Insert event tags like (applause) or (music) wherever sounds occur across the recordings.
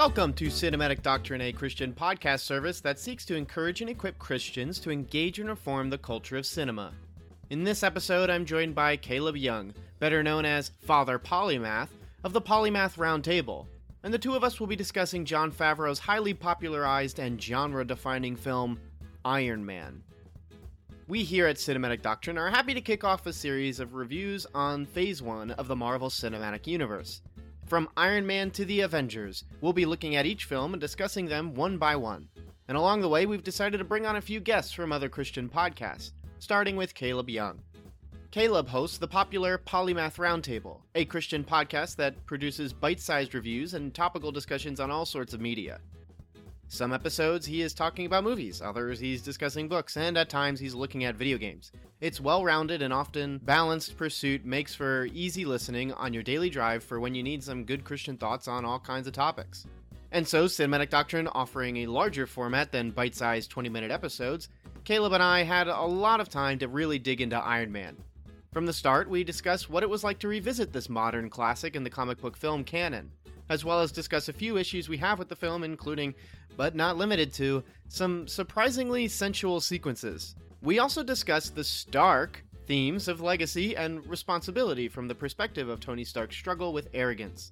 Welcome to Cinematic Doctrine, a Christian podcast service that seeks to encourage and equip Christians to engage and reform the culture of cinema. In this episode, I'm joined by Caleb Young, better known as Father Polymath, of the Polymath Roundtable, and the two of us will be discussing Jon Favreau's highly popularized and genre defining film, Iron Man. We here at Cinematic Doctrine are happy to kick off a series of reviews on Phase 1 of the Marvel Cinematic Universe. From Iron Man to the Avengers, we'll be looking at each film and discussing them one by one. And along the way, we've decided to bring on a few guests from other Christian podcasts, starting with Caleb Young. Caleb hosts the popular Polymath Roundtable, a Christian podcast that produces bite sized reviews and topical discussions on all sorts of media. Some episodes he is talking about movies, others he's discussing books, and at times he's looking at video games. Its well rounded and often balanced pursuit makes for easy listening on your daily drive for when you need some good Christian thoughts on all kinds of topics. And so, Cinematic Doctrine offering a larger format than bite sized 20 minute episodes, Caleb and I had a lot of time to really dig into Iron Man. From the start, we discussed what it was like to revisit this modern classic in the comic book film canon as well as discuss a few issues we have with the film, including, but not limited to, some surprisingly sensual sequences. We also discuss the stark themes of legacy and responsibility from the perspective of Tony Stark's struggle with arrogance.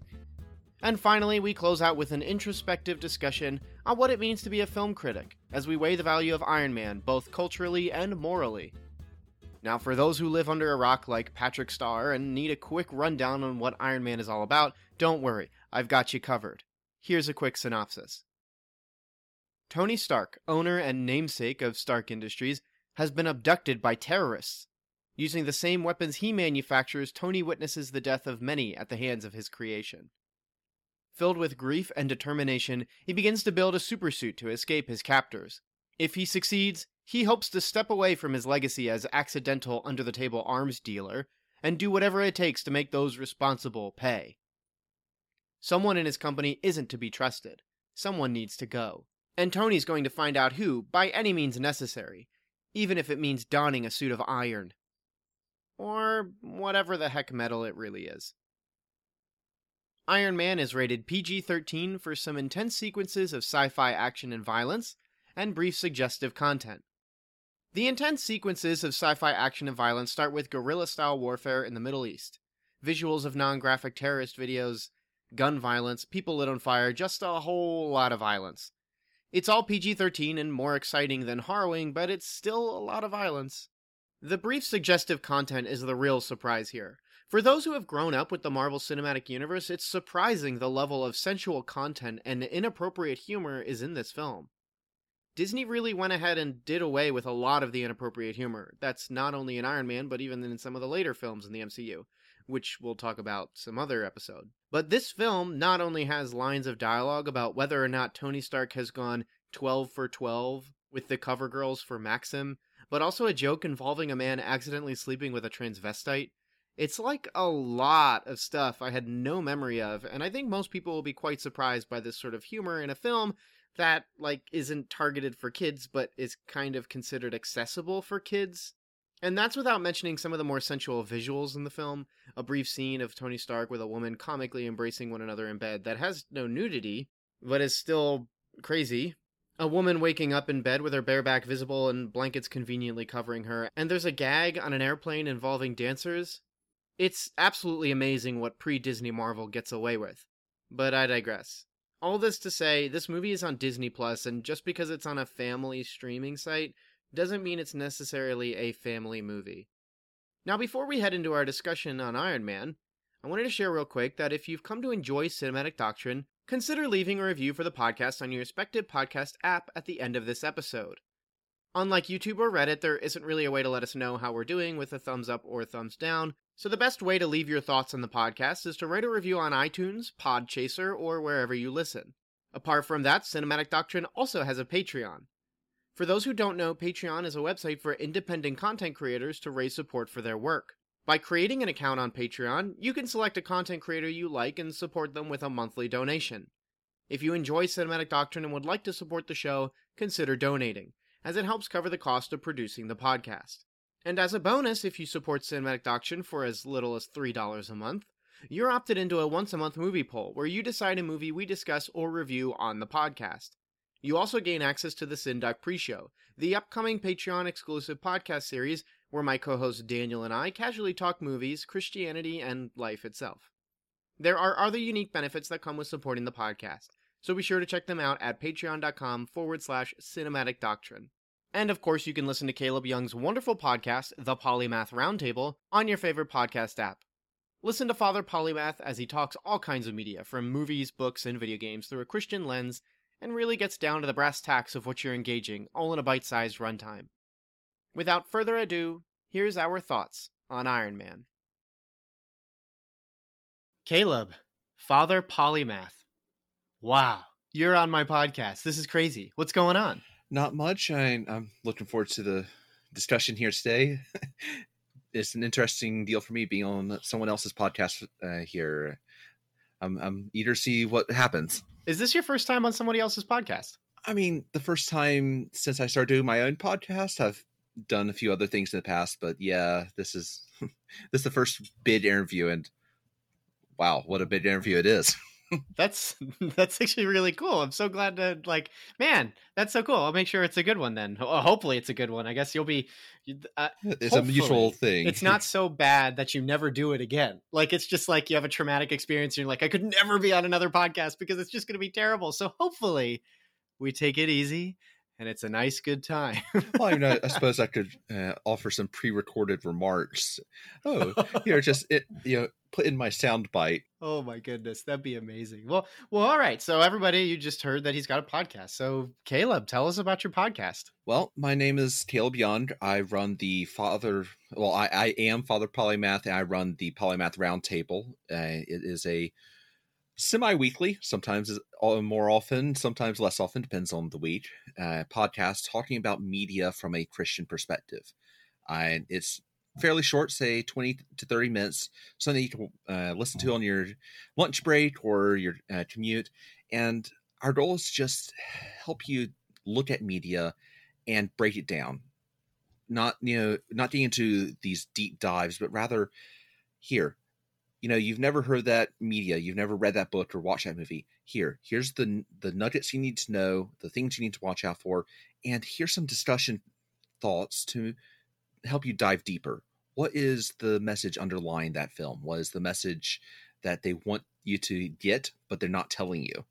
And finally, we close out with an introspective discussion on what it means to be a film critic, as we weigh the value of Iron Man both culturally and morally. Now, for those who live under a rock like Patrick Star and need a quick rundown on what Iron Man is all about, don't worry, I've got you covered. Here's a quick synopsis Tony Stark, owner and namesake of Stark Industries, has been abducted by terrorists. Using the same weapons he manufactures, Tony witnesses the death of many at the hands of his creation. Filled with grief and determination, he begins to build a supersuit to escape his captors. If he succeeds, he hopes to step away from his legacy as accidental under the table arms dealer and do whatever it takes to make those responsible pay. Someone in his company isn't to be trusted. Someone needs to go. And Tony's going to find out who, by any means necessary, even if it means donning a suit of iron. Or whatever the heck metal it really is. Iron Man is rated PG 13 for some intense sequences of sci fi action and violence, and brief suggestive content. The intense sequences of sci fi action and violence start with guerrilla style warfare in the Middle East, visuals of non graphic terrorist videos, gun violence, people lit on fire, just a whole lot of violence. It's all PG 13 and more exciting than harrowing, but it's still a lot of violence. The brief suggestive content is the real surprise here. For those who have grown up with the Marvel Cinematic Universe, it's surprising the level of sensual content and inappropriate humor is in this film. Disney really went ahead and did away with a lot of the inappropriate humor. That's not only in Iron Man, but even in some of the later films in the MCU which we'll talk about some other episode. But this film not only has lines of dialogue about whether or not Tony Stark has gone 12 for 12 with the cover girls for Maxim, but also a joke involving a man accidentally sleeping with a transvestite. It's like a lot of stuff I had no memory of, and I think most people will be quite surprised by this sort of humor in a film that like isn't targeted for kids but is kind of considered accessible for kids and that's without mentioning some of the more sensual visuals in the film. A brief scene of Tony Stark with a woman comically embracing one another in bed that has no nudity, but is still crazy. A woman waking up in bed with her bare back visible and blankets conveniently covering her. And there's a gag on an airplane involving dancers. It's absolutely amazing what pre Disney Marvel gets away with. But I digress. All this to say, this movie is on Disney Plus, and just because it's on a family streaming site doesn't mean it's necessarily a family movie. Now, before we head into our discussion on Iron Man, I wanted to share real quick that if you've come to enjoy cinematic doctrine, consider leaving a review for the podcast on your respective podcast app at the end of this episode. Unlike YouTube or Reddit, there isn't really a way to let us know how we're doing with a thumbs up or thumbs down, So, the best way to leave your thoughts on the podcast is to write a review on iTunes, Podchaser, or wherever you listen. Apart from that, Cinematic Doctrine also has a Patreon. For those who don't know, Patreon is a website for independent content creators to raise support for their work. By creating an account on Patreon, you can select a content creator you like and support them with a monthly donation. If you enjoy Cinematic Doctrine and would like to support the show, consider donating, as it helps cover the cost of producing the podcast. And as a bonus, if you support Cinematic Doctrine for as little as $3 a month, you're opted into a once a month movie poll where you decide a movie we discuss or review on the podcast. You also gain access to the Syndoc pre show, the upcoming Patreon exclusive podcast series where my co host Daniel and I casually talk movies, Christianity, and life itself. There are other unique benefits that come with supporting the podcast, so be sure to check them out at patreon.com forward slash cinematic doctrine. And of course, you can listen to Caleb Young's wonderful podcast, The Polymath Roundtable, on your favorite podcast app. Listen to Father Polymath as he talks all kinds of media, from movies, books, and video games through a Christian lens, and really gets down to the brass tacks of what you're engaging, all in a bite sized runtime. Without further ado, here's our thoughts on Iron Man. Caleb, Father Polymath. Wow, you're on my podcast. This is crazy. What's going on? Not much. I, I'm looking forward to the discussion here today. (laughs) it's an interesting deal for me being on someone else's podcast uh, here. I'm, I'm eager to see what happens. Is this your first time on somebody else's podcast? I mean, the first time since I started doing my own podcast, I've done a few other things in the past, but yeah, this is (laughs) this is the first bid interview, and wow, what a bid interview it is. (laughs) (laughs) that's that's actually really cool. I'm so glad to like, man, that's so cool. I'll make sure it's a good one then. hopefully, it's a good one. I guess you'll be. Uh, it's a mutual thing. It's not (laughs) so bad that you never do it again. Like it's just like you have a traumatic experience. and You're like, I could never be on another podcast because it's just going to be terrible. So hopefully, we take it easy and it's a nice good time. well, I, mean, I, (laughs) suppose I could uh, offer some pre-recorded remarks. Oh, (laughs) here, just it, you know, put in my sound bite. Oh my goodness, that'd be amazing. Well, well, all right. So everybody, you just heard that he's got a podcast. So Caleb, tell us about your podcast. Well, my name is Caleb Young. I run the Father. Well, I, I am Father Polymath, and I run the Polymath Roundtable. Uh, it is a semi-weekly sometimes more often sometimes less often depends on the week uh, podcast talking about media from a christian perspective. Uh, it's fairly short say 20 to 30 minutes something you can uh, listen to on your lunch break or your uh, commute. And our goal is just help you look at media and break it down. Not you know not getting into these deep dives but rather here you know you've never heard that media you've never read that book or watched that movie. Here here's the the nuggets you need to know the things you need to watch out for and here's some discussion thoughts to help you dive deeper. What is the message underlying that film? What is the message that they want you to get but they're not telling you?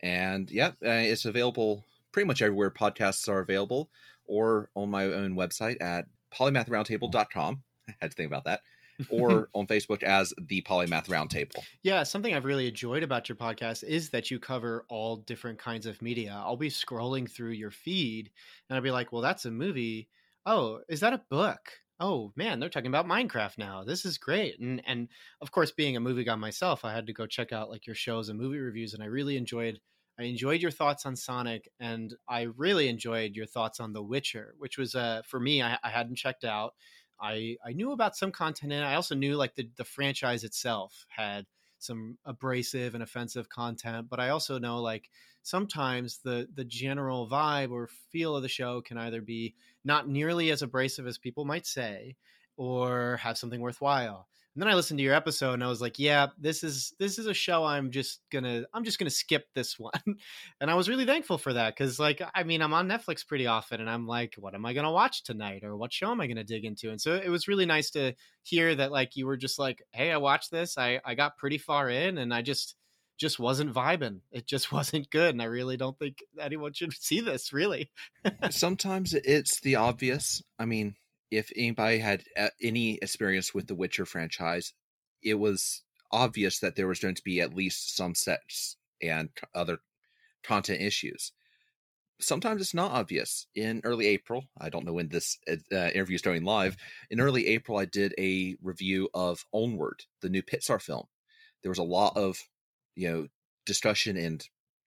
And yeah uh, it's available pretty much everywhere podcasts are available or on my own website at polymathroundtable.com (laughs) i had to think about that (laughs) or on Facebook as the Polymath Roundtable. Yeah, something I've really enjoyed about your podcast is that you cover all different kinds of media. I'll be scrolling through your feed and I'll be like, well, that's a movie. Oh, is that a book? Oh man, they're talking about Minecraft now. This is great. And and of course, being a movie guy myself, I had to go check out like your shows and movie reviews, and I really enjoyed I enjoyed your thoughts on Sonic, and I really enjoyed your thoughts on The Witcher, which was uh, for me I, I hadn't checked out. I I knew about some content and I also knew like the the franchise itself had some abrasive and offensive content, but I also know like sometimes the the general vibe or feel of the show can either be not nearly as abrasive as people might say or have something worthwhile. And then I listened to your episode and I was like, yeah, this is this is a show I'm just gonna I'm just gonna skip this (laughs) one. and I was really thankful for that because like I mean I'm on Netflix pretty often and I'm like, what am I gonna watch tonight or what show am I gonna dig into? And so it was really nice to hear that like you were just like, hey, I watched this, I I got pretty far in and I just just wasn't vibing. It just (laughs) wasn't good. And I really don't think anyone should (laughs) see this, really. Sometimes it's the obvious. I mean, if anybody had uh, any experience with the Witcher franchise, it was obvious that there was going to be at least some sets and other content issues. sometimes it's not obvious. In early April, I don't know when this uh, interview is going live. In early April, I did a review of Onward, the new Pixar film. There was a lot of, you know, discussion and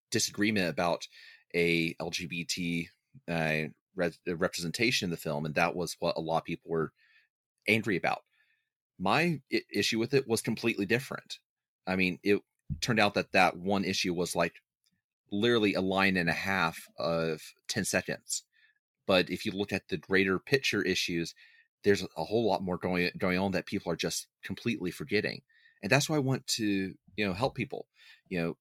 disagreement about a LGBT uh, re- uh, representation in the film, and that was what a lot of people were angry about. My I- issue with it was completely different. I mean, it turned out that that one issue was like literally a line and a half of 10 seconds. But if you look at the greater picture issues, there's a whole lot more going going on that people are just completely forgetting. And that's why I want to, you know, help people. You know,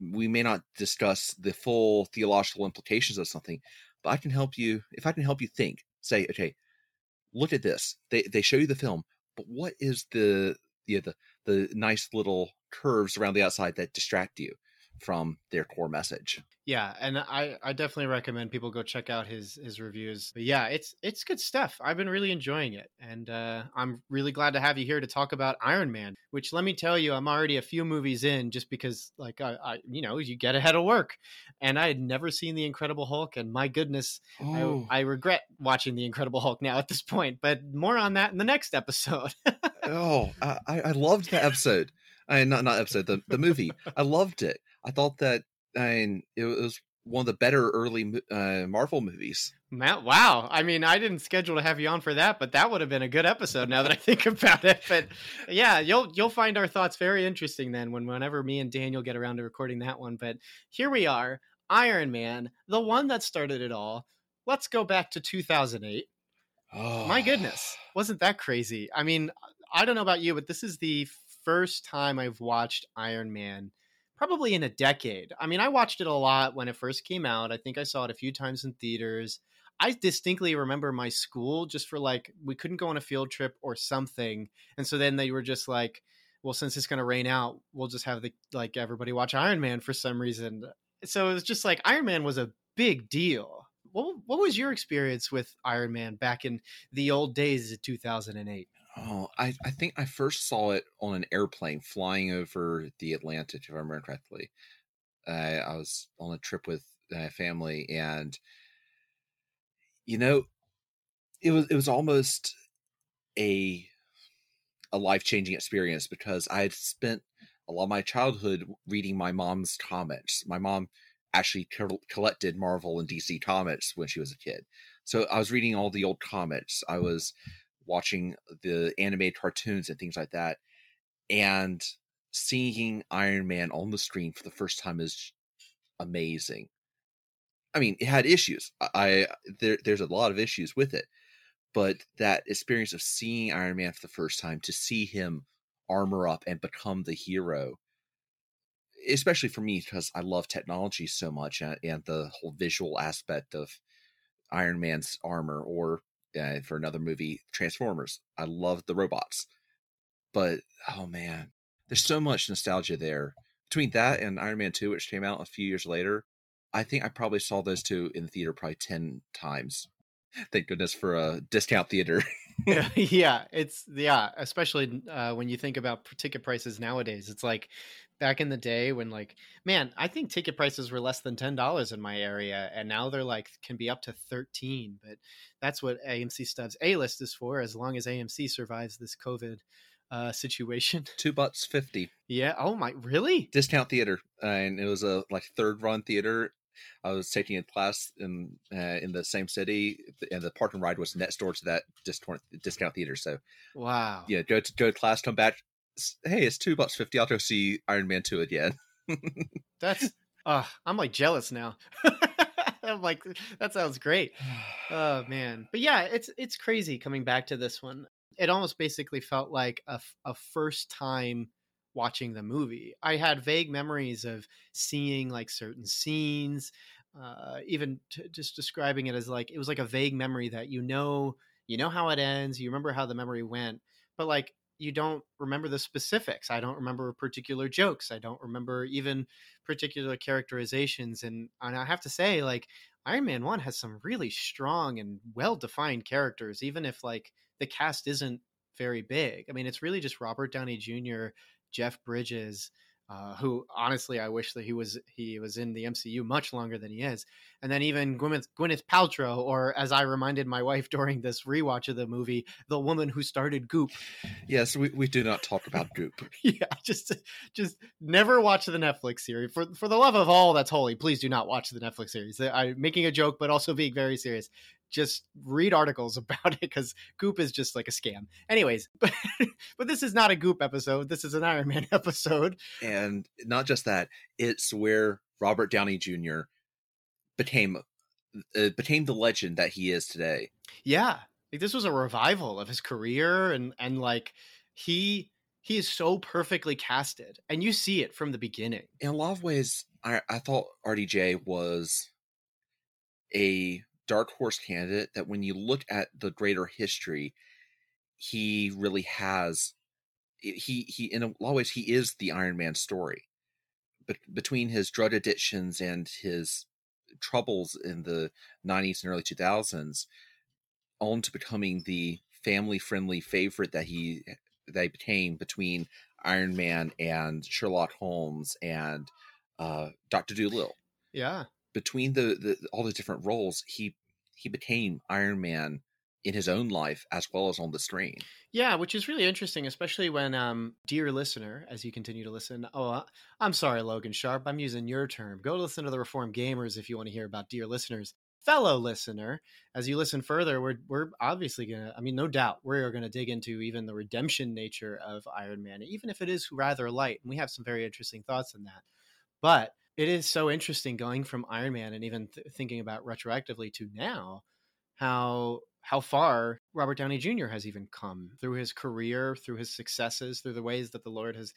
we may not discuss the full theological implications of something, but I can help you if I can help you think, say, okay, look at this. They they show you the film, but what is the the the, the nice little curves around the outside that distract you? from their core message. Yeah, and I, I definitely recommend people go check out his his reviews. But yeah, it's it's good stuff. I've been really enjoying it, and uh, I'm really glad to have you here to talk about Iron Man. Which let me tell you, I'm already a few movies in, just because like I, I you know you get ahead of work, and I had never seen the Incredible Hulk, and my goodness, oh. I, I regret watching the Incredible Hulk now at this point. But more on that in the next episode. (laughs) oh, I, I loved the episode. I not not episode the the movie. I loved it. I thought that I mean, it was one of the better early uh, Marvel movies. Matt, wow. I mean, I didn't schedule to have you on for that, but that would have been a good episode now that I think (laughs) about it. But yeah, you'll you'll find our thoughts very interesting then when whenever me and Daniel get around to recording that one. But here we are, Iron Man, the one that started it all. Let's go back to 2008. Oh. My goodness, (sighs) wasn't that crazy? I mean, I don't know about you, but this is the first time I've watched Iron Man probably in a decade. I mean, I watched it a lot when it first came out. I think I saw it a few times in theaters. I distinctly remember my school just for like we couldn't go on a field trip or something, and so then they were just like, "Well, since it's going to rain out, we'll just have the like everybody watch Iron Man for some reason." So it was just like Iron Man was a big deal. What what was your experience with Iron Man back in the old days of 2008? Oh, I, I think I first saw it on an airplane flying over the Atlantic, if I remember correctly. Uh, I was on a trip with my family, and you know, it was it was almost a a life changing experience because I had spent a lot of my childhood reading my mom's comics. My mom actually co- collected Marvel and DC comics when she was a kid, so I was reading all the old comics. I was watching the animated cartoons and things like that, and seeing Iron Man on the screen for the first time is amazing. I mean, it had issues. I there, there's a lot of issues with it, but that experience of seeing Iron Man for the first time, to see him armor up and become the hero, especially for me because I love technology so much and, and the whole visual aspect of Iron Man's armor, or uh, for another movie, Transformers. I love the robots, but oh man, there's so much nostalgia there between that and Iron Man Two, which came out a few years later. I think I probably saw those two in the theater probably ten times. Thank goodness for a discount theater. (laughs) (laughs) (laughs) yeah, it's yeah, especially uh, when you think about ticket prices nowadays. It's like back in the day when like man i think ticket prices were less than $10 in my area and now they're like can be up to 13 but that's what amc stubs a list is for as long as amc survives this covid uh, situation (laughs) two bucks 50 yeah oh my really discount theater and it was a like third run theater I was taking a class in uh, in the same city, and the park and ride was next door to that discount discount theater. So, wow, yeah, go to go to class, come back, hey, it's two bucks fifty. I'll go see Iron Man two again. That's (laughs) uh, I'm like jealous now. (laughs) I'm like, that sounds great. (sighs) Oh man, but yeah, it's it's crazy coming back to this one. It almost basically felt like a, a first time watching the movie. I had vague memories of seeing like certain scenes, uh, even t- just describing it as like it was like a vague memory that you know you know how it ends, you remember how the memory went, but like you don't remember the specifics. I don't remember particular jokes. I don't remember even particular characterizations. And, and I have to say, like, Iron Man 1 has some really strong and well defined characters, even if, like, the cast isn't very big. I mean, it's really just Robert Downey Jr., Jeff Bridges, uh, who honestly I wish that he was he was in the MCU much longer than he is. And then even Gwyneth, Gwyneth Paltrow, or as I reminded my wife (laughs) during this rewatch of the movie, the woman who started Goop. Yes, we, we do not talk about Goop. (laughs) yeah, just just never watch the Netflix series. For for the love of all that's holy, please do not watch the Netflix series. I'm making a joke, but also being very serious just read articles (laughs) about it because Goop is just like a scam. Anyways, (laughs) but but this is not a Goop episode. This is an Iron Man (laughs) episode. And not just that, it's where Robert Downey Jr. became uh, became the legend that he is today. Yeah, like this was a revival of his career, and and like he he is so perfectly casted, and you see it from the beginning. In a lot of ways, I, I thought RDJ was a dark horse candidate that when you look at the greater history, he really has he he in a lot of ways he is the Iron Man story. But between his drug addictions and his troubles in the 90s and early 2000s on to becoming the family friendly favorite that he that he became between Iron Man and Sherlock Holmes and uh, Doctor Dolittle. Yeah, between the, the all the different roles, he he became Iron Man in his own life as well as on the screen. Yeah, which is really interesting, especially when, um, dear listener, as you continue to listen. Oh, I'm sorry, Logan Sharp. I'm using your term. Go listen to the Reformed Gamers if you want to hear about dear listeners. Fellow listener, as you listen further, we're we're obviously gonna. I mean, no doubt, we're gonna dig into even the redemption nature of Iron Man, even if it is rather light. And we have some very interesting thoughts on that. But it is so interesting going from Iron Man and even th- thinking about retroactively to now, how how far Robert Downey Jr. has even come through his career, through his successes, through the ways that the Lord has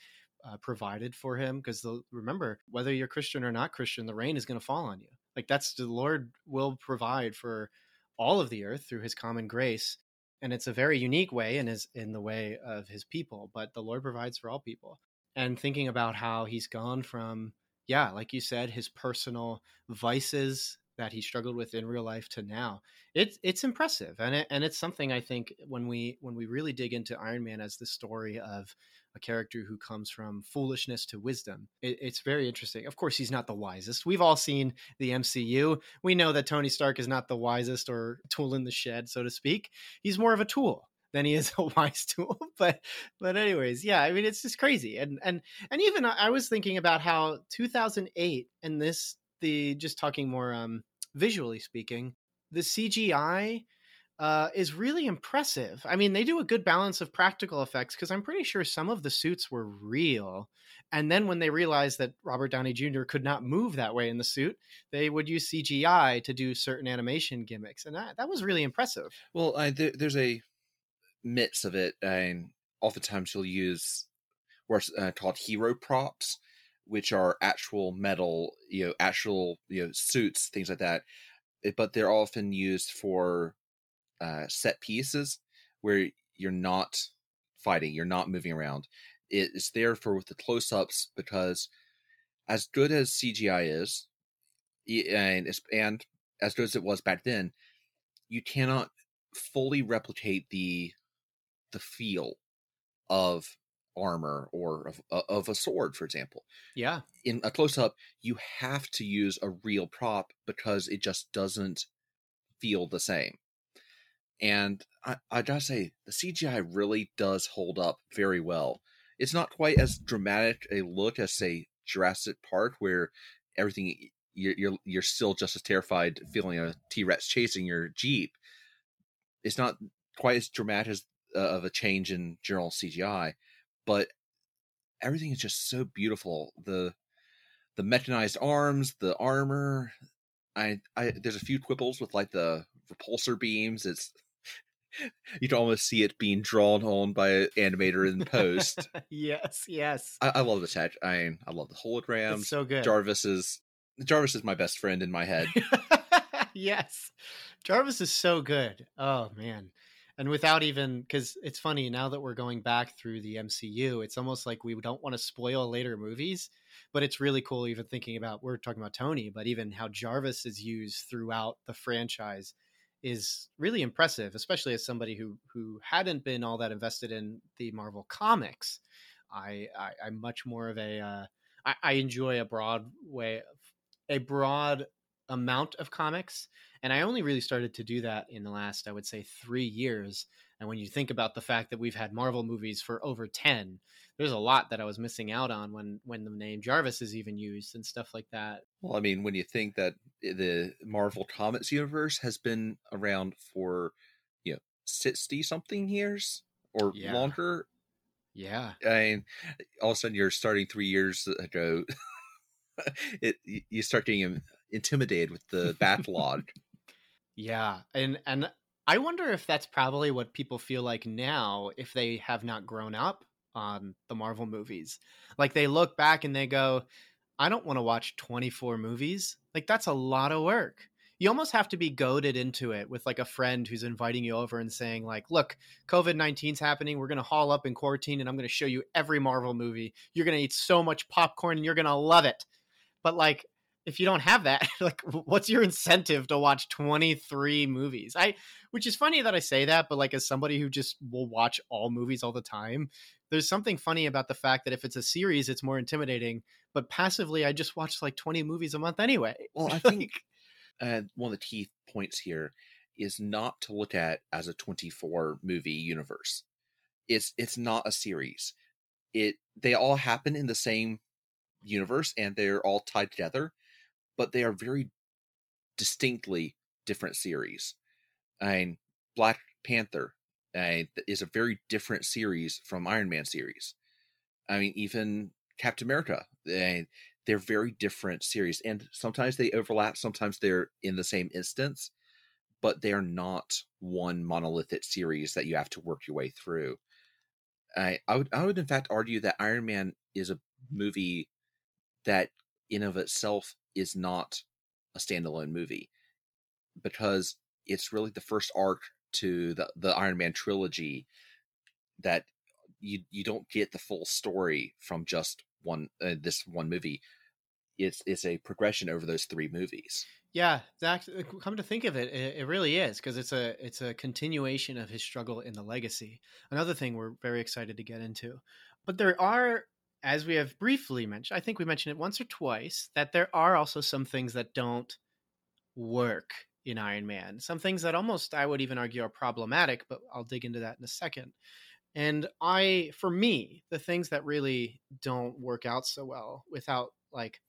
uh, provided for him. Because remember, whether you're Christian or not Christian, the rain is going to fall on you. Like that's the Lord will provide for all of the earth through His common grace, and it's a very unique way and is in the way of His people. But the Lord provides for all people. And thinking about how He's gone from yeah, like you said, his personal vices that he struggled with in real life to now. It's it's impressive, and it, and it's something I think when we when we really dig into Iron Man as the story of a character who comes from foolishness to wisdom, it, it's very interesting. Of course, he's not the wisest. We've all seen the MCU. We know that Tony Stark is not the wisest or tool in the shed, so to speak. He's more of a tool than he is (laughs) a wise tool. (laughs) but but anyways, yeah, I mean it's just crazy. And and and even I was thinking about how 2008 and this the just talking more um visually speaking, the CGI uh, is really impressive. I mean, they do a good balance of practical effects because I'm pretty sure some of the suits were real. And then when they realized that Robert Downey Jr. could not move that way in the suit, they would use CGI to do certain animation gimmicks, and that that was really impressive. Well, I, there, there's a mix of it, and oftentimes you'll use what's uh, called hero props, which are actual metal, you know, actual you know suits, things like that. Eh, but they're often used for uh, set pieces where you're not fighting, you're not moving around. It's there for with the close-ups because as good as CGI is, and and as good as it was back then, you cannot fully replicate the the feel of armor or of, of a sword for example. Yeah. In a close-up you have to use a real prop because it just doesn't feel the same. And I, I gotta say the cgi really does hold up very well. It's not quite as dramatic a look as say jurassic park where everything you're you're, you're still just as terrified feeling a t-rex chasing your jeep. It's not quite as dramatic as uh, of a change in general CGI, but everything is just so beautiful. The the mechanized arms, the armor. I, I there's a few quibbles with like the repulsor beams. It's (laughs) you can almost see it being drawn on by an animator in post. (laughs) yes, yes. I, I love the tech. I I love the holograms. It's so good. Jarvis is Jarvis is my best friend in my head. (laughs) yes, Jarvis is so good. Oh man, and without even because it's funny now that we're going back through the MCU, it's almost like we don't want to spoil later movies, but it's really cool even thinking about we're talking about Tony, but even how Jarvis is used throughout the franchise is really impressive, especially as somebody who who hadn't been all that invested in the Marvel comics. I, I am much more of a uh, I, I enjoy a broad way, of a broad amount of comics, and I only really started to do that in the last, I would say, three years. And when you think about the fact that we've had Marvel movies for over ten, there's a lot that I was missing out on when when the name Jarvis is even used and stuff like that. Well, I mean, when you think that eh, the Marvel Comics universe has been around for you know sixty something years or Yeah. longer, Yeah, I mean, all of a sudden you're starting three years ago. (laughs) it you start getting intimidated with the backlog. Yeah, and and I wonder if that's probably what people feel like now if they have not grown up on the Marvel movies. Like they look back and they go, I don't want to watch 24 movies. Like that's a lot of work. You almost have to be goaded into it with like a friend who's inviting you over and saying like, "Look, COVID-19's happening. We're going to haul up in quarantine and I'm going to show you every Marvel movie. You're going to eat so much popcorn and you're going to love it." But like if you don't have that, (laughs) like what's your incentive to watch 23 movies? I which is funny that I say that, but like as somebody who just will watch all movies all the time, there's something funny about the fact that if it's a series, it's more intimidating. But passively, I just watch like 20 movies a month anyway. Well, I (laughs) think uh, one of the key points here is not to look at as a 24 movie universe. It's it's not a series. It they all happen in the same universe and they're all tied together, but they are very distinctly different series. Mean, Black Panther uh, is a very different series from Iron Man series. I mean, even Captain America, uh, they're very different series, and sometimes they overlap. Sometimes they're in the same instance, but they are not one monolithic series that you have to work your way through. I, I would, I would in fact argue that Iron Man is a movie that, in of itself, is not a standalone movie because it's really the first arc to the the Iron Man trilogy that you you don't get the full story from just one uh, this one movie. It's it's a progression over those three movies. Yeah, that come to think of it, it, it really is because it's a it's a continuation of his struggle in the legacy. Another thing we're very excited to get into, but there are, as we have briefly mentioned, I think we mentioned it once or twice, that there are also some things that don't work in Iron Man. Some things that almost I would even argue are problematic, but I'll dig into that in a second. And I, for me, the things that really don't work out so well without like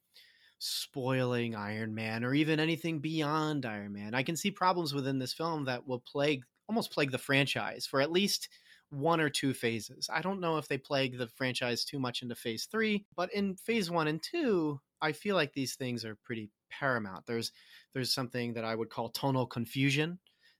spoiling Iron Man or even anything beyond Iron Man. I can see problems within this film that will plague almost plague the franchise for at least one or two phases. I don't know if they plague the franchise too much into phase 3, but in phase 1 and 2, I feel like these things are pretty paramount. There's there's something that I would call tonal confusion.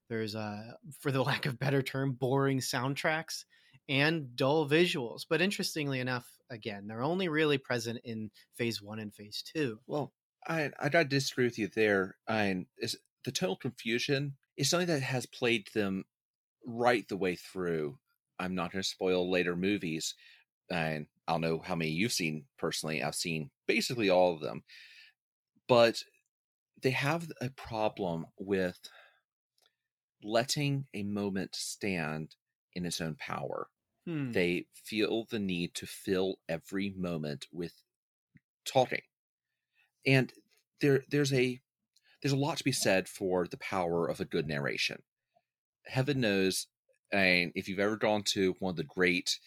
There's uh for the (laughs) lack of better term boring soundtracks and dull visuals. But interestingly enough, again, they're only really present in phase 1 and phase 2. Well, I I disagree with you there. Is the tonal confusion is something that has plagued them right the way through. I'm not going to spoil later movies, and I don't know how many you've seen personally. I've seen basically all of them, but they have a problem with letting a moment stand in its own power. Hmm. They feel the need to fill every moment with talking. And there there's a there's a lot to be said for the power of a good narration. Heaven knows, and if you've ever gone to one of the great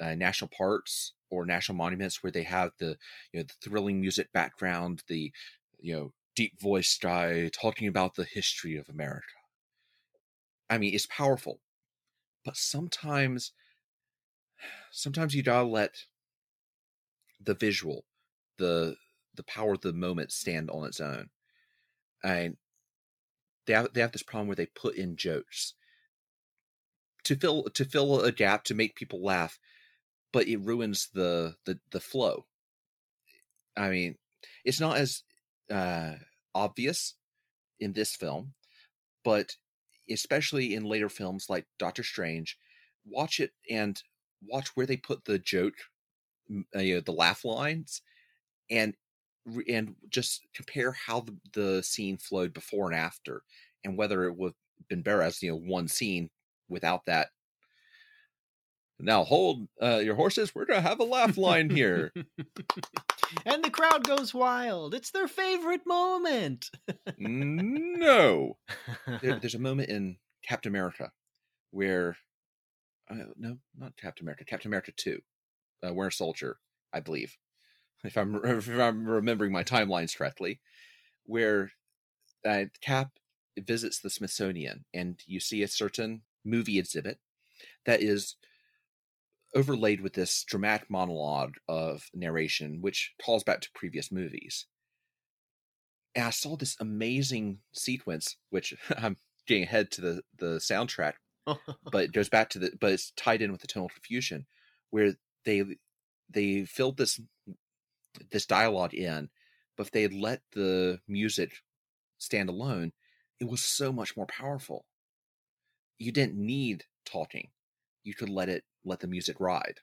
uh, national parks or national monuments where they have the you know the thrilling music background, the you know deep voice guy talking about the history of America. I mean, it's powerful, but sometimes sometimes you gotta let the visual, the the power of the moment stand on its own. And they have they have this problem where they put in jokes to fill to fill a gap to make people laugh, but it ruins the the the flow. I mean, it's not as uh, obvious in this film, but especially in later films like Doctor Strange, watch it and watch where they put the joke, uh, you know, the laugh lines, and and just compare how the, the scene flowed before and after, and whether it would been better as you know one scene without that. Now hold uh, your horses. We're gonna have a laugh line here. (laughs) and the crowd goes wild. It's their favorite moment. no, there, (laughs) there's a moment in Captain America where, uh, no, not Captain America, Captain America Two, uh, Winter Soldier, I believe, if I'm if I'm remembering my timelines correctly, where uh, Cap visits the Smithsonian and you see a certain movie exhibit that is overlaid with this dramatic monologue of narration, which calls back to previous movies. And I saw this amazing sequence, which (laughs) I'm getting ahead to the the soundtrack, (laughs) but it goes back to the but it's tied in with the tonal confusion, where they they filled this this dialogue in, but if they had let the music stand alone, it was so much more powerful. You didn't need talking; you could let it let the music ride.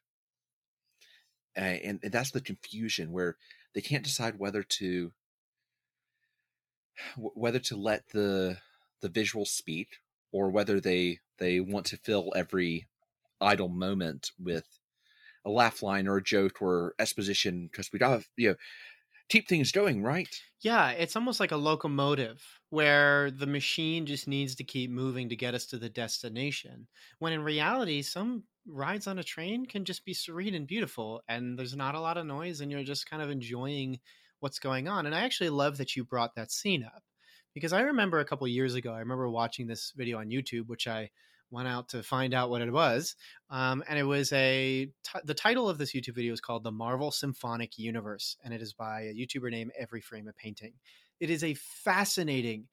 And, and that's the confusion where they can't decide whether to whether to let the the visual speak or whether they they want to fill every idle moment with a laugh line or a joke or exposition because we got you know keep things going, right? Yeah, it's almost like a locomotive where the machine just needs to keep moving to get us to the destination. When in reality, some rides on a train can just be serene and beautiful, and there's not a lot of noise, and you're just kind of enjoying what's going on. And I actually love that you brought that scene up because I remember a couple years ago, I remember watching this video on YouTube, which I went out to find out what it was. Um, and it was a t- the title of this YouTube video is called The Marvel Symphonic Universe, and it is by a YouTuber named Every Frame a Painting. It is a fascinating,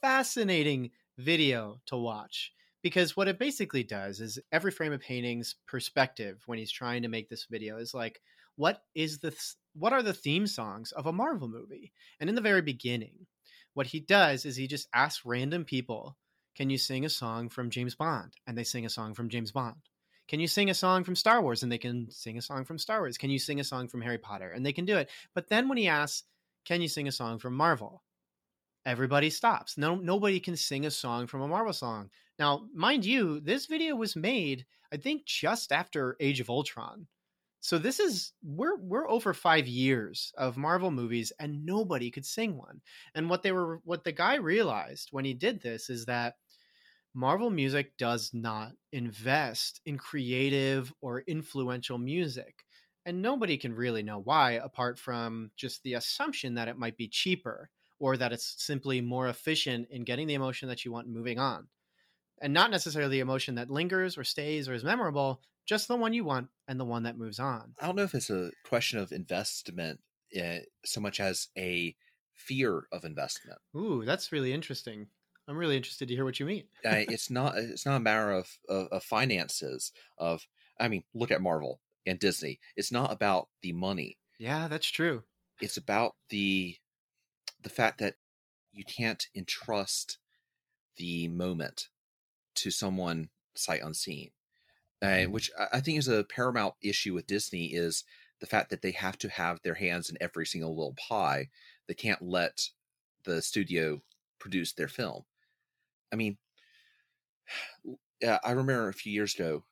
fascinating video to watch because what it basically does is every frame a painting's perspective when he's trying to make this video is like what is the th- what are the theme songs of a marvel movie and in the very beginning what he does is he just asks random people can you sing a song from James Bond? And they sing a song from James Bond. Can you sing a song from Star Wars? And they can sing a song from Star Wars. Can you sing a song from Harry Potter? And they can do it. But then when he asks, Can you sing a song from Marvel? Everybody stops. No, nobody can sing a song from a Marvel song. Now, mind you, this video was made, I think, just after Age of Ultron. So this is we're we're over five years of Marvel movies, and nobody could sing one. And what they were, what the guy realized when he did this is that Marvel music does not invest in creative or influential music. And nobody can really know why, apart from just the assumption that it might be cheaper or that it's simply more efficient in getting the emotion that you want moving on. And not necessarily the emotion that lingers or stays or is memorable, just the one you want and the one that moves on. I don't know if it's a question of investment uh, so much as a fear of investment. Ooh, that's really interesting. I'm really interested to hear what you mean. uh, it's not it's not a matter of, of, of finances of I mean, look at Marvel and Disney. It's not about the money. Yeah, that's true. It's about the the fact that you can't entrust the moment to someone sight unseen, uh, which I think is a paramount issue with Disney is the fact that they have to have their hands in every single little pie. They can't let the studio produce their film. I mean, (sighs) yeah, I remember a few years ago.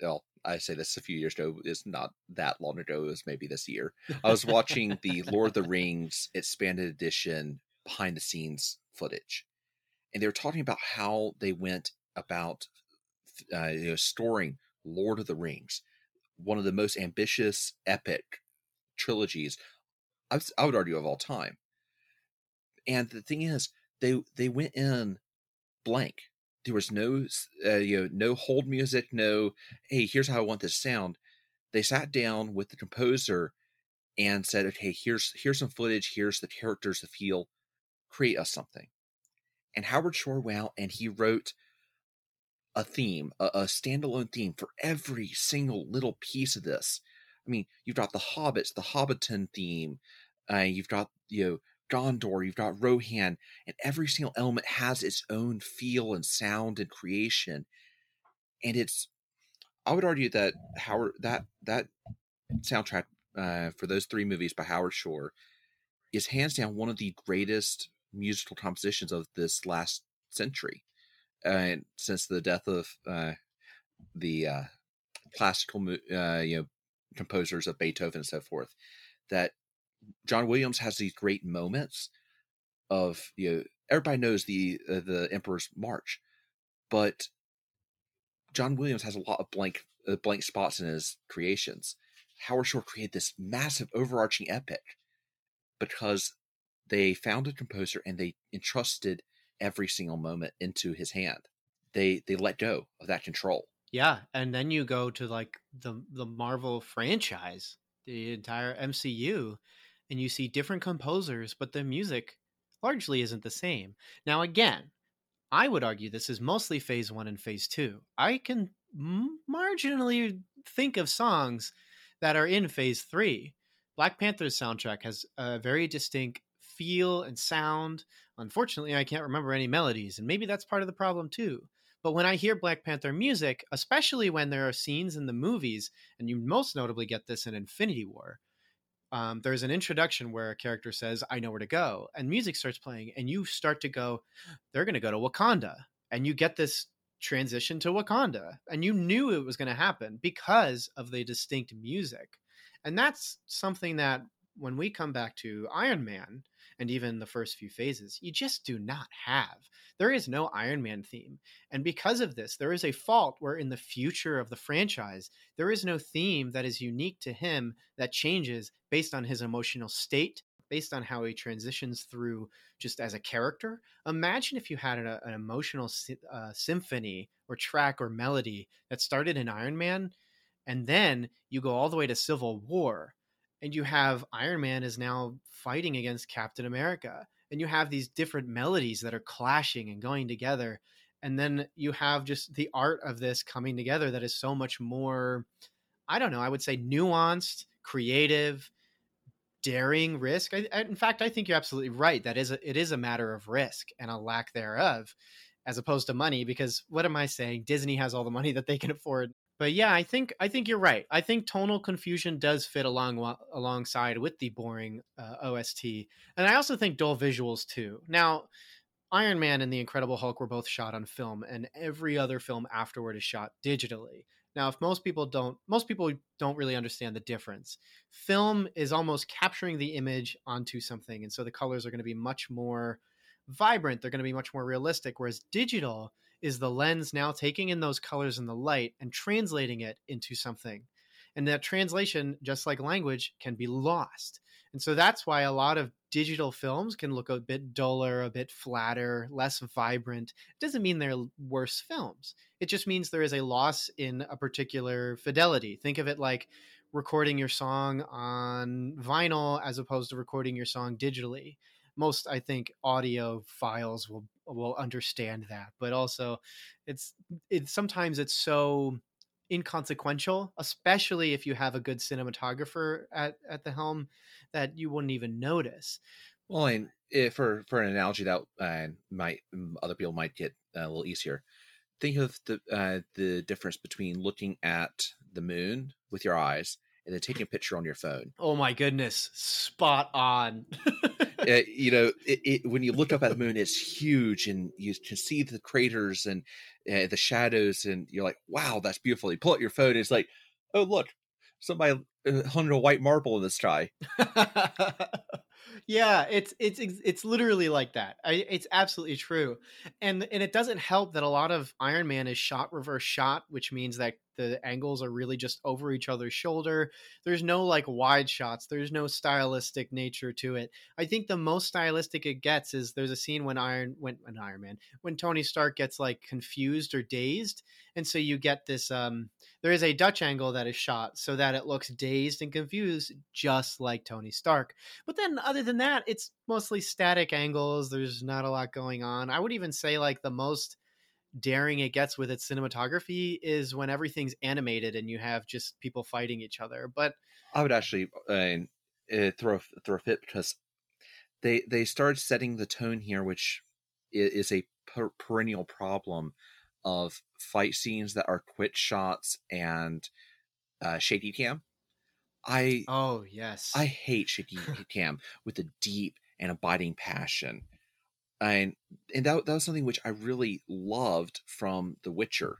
Well, I say this a few years ago. It's not that long ago. It was maybe this year. I was watching the Lord of the Rings expanded edition behind the scenes footage, and they were talking about how they went about uh, you know storing Lord of the Rings, one of the most ambitious epic trilogies I, I would argue of all time. And the thing is, they they went in blank. There was no uh, you know no hold music, no hey here's how I want this sound. They sat down with the composer and said, okay, here's here's some footage, here's the characters, the feel, create us something. And Howard Shore went and he wrote a theme, a, a standalone theme for every single little piece of this. I mean, you've got the Hobbits, the Hobbiton theme. Uh, you've got you know Gondor, you've got Rohan, and every single element has its own feel and sound and creation. And it's, I would argue that Howard that that soundtrack uh, for those three movies by Howard Shore is hands down one of the greatest musical compositions of this last century, and uh, since the death of uh, the uh, classical uh, you know composers of Beethoven and so forth. That John Williams has these great moments of you know everybody knows the uh, the Emperor's March, but John Williams has a lot of blank uh, blank spots in his creations. Howard Shore created this massive overarching epic because they found a composer and they entrusted every single moment into his hand. They they let go of that control. Yeah, and then you go to like the the Marvel franchise, the entire MCU, and you see different composers, but the music largely isn't the same. Now again, I would argue this is mostly phase 1 and phase 2. I can marginally think of songs that are in phase 3. Black Panther's soundtrack has a very distinct feel and sound. Unfortunately, I can't remember any melodies, and maybe that's part of the problem too. But when I hear Black Panther music, especially when there are scenes in the movies, and you most notably get this in Infinity War, um, there's an introduction where a character says, I know where to go, and music starts playing, and you start to go, they're going to go to Wakanda. And you get this transition to Wakanda, and you knew it was going to happen because of the distinct music. And that's something that when we come back to Iron Man and even the first few phases, you just do not have. There is no Iron Man theme. And because of this, there is a fault where in the future of the franchise, there is no theme that is unique to him that changes based on his emotional state, based on how he transitions through just as a character. Imagine if you had an emotional uh, symphony or track or melody that started in Iron Man. And then you go all the way to Civil War and you have Iron Man is now fighting against Captain America, and you have these different melodies that are clashing and going together, and then you have just the art of this coming together that is so much more, I don't know, I would say nuanced, creative, daring, risk. I, I, in fact, I think you're absolutely right. That is a, it is a matter of risk and a lack thereof, as opposed to money. Because what am I saying? Disney has all the money that they can afford but yeah, I think I think you're right. I think tonal confusion does fit along alongside with the boring uh, OST, and I also think dull visuals too. Now, Iron Man and the Incredible Hulk were both shot on film, and every other film afterward is shot digitally. Now, if most people don't, most people don't really understand the difference. Film is almost capturing the image onto something, and so the colors are going to be much more vibrant. They're going to be much more realistic. Whereas digital is the lens now taking in those colors and the light and translating it into something. And that translation, just like language, can be lost. And so that's why a lot of digital films can look a bit duller, a bit flatter, less vibrant. It doesn't mean they're worse films. It just means there is a loss in a particular fidelity. Think of it like recording your song on vinyl as opposed to recording your song digitally most I think audiophiles will will understand that, but also it's it's sometimes it's so inconsequential, especially if you have a good cinematographer at at the helm that you wouldn't even notice. Well, and if for for an analogy that uh, might other people might get a little easier, think of the uh, the difference between looking at the moon with your eyes and then taking a picture on your phone. Oh my goodness, spot on. (laughs) uh, you know, it, it, when you look up at the moon, it's huge, and you can see the craters and uh, the shadows, and you're like, "Wow, that's beautiful." You pull out your phone, and it's like, "Oh, look, somebody uh, hung a white marble in the sky." (laughs) yeah, it's it's it's literally like that. I, it's absolutely true, and and it doesn't help that a lot of Iron Man is shot reverse shot, which means that the angles are really just over each other's shoulder. There's no like wide shots. There's no stylistic nature to it. I think the most stylistic it gets is there's a scene when Iron when, Iron Man when Tony Stark gets like confused or dazed, and so you get this. Um, there is a Dutch angle that is shot so that it looks dazed and confused, just like Tony Stark. But then, other than that, it's mostly static angles. There's not a lot going on. I would even say like the most daring it gets with its cinematography is when everything's animated and you have just people fighting each other. But I would actually uh, uh, throw throw a fit because they they started setting the tone here, which is a per- perennial problem of fight scenes that are quick shots and uh, shaky cam. I oh yes, I hate shaky (laughs) cam with a deep and abiding passion and and that, that was something which I really loved from The Witcher,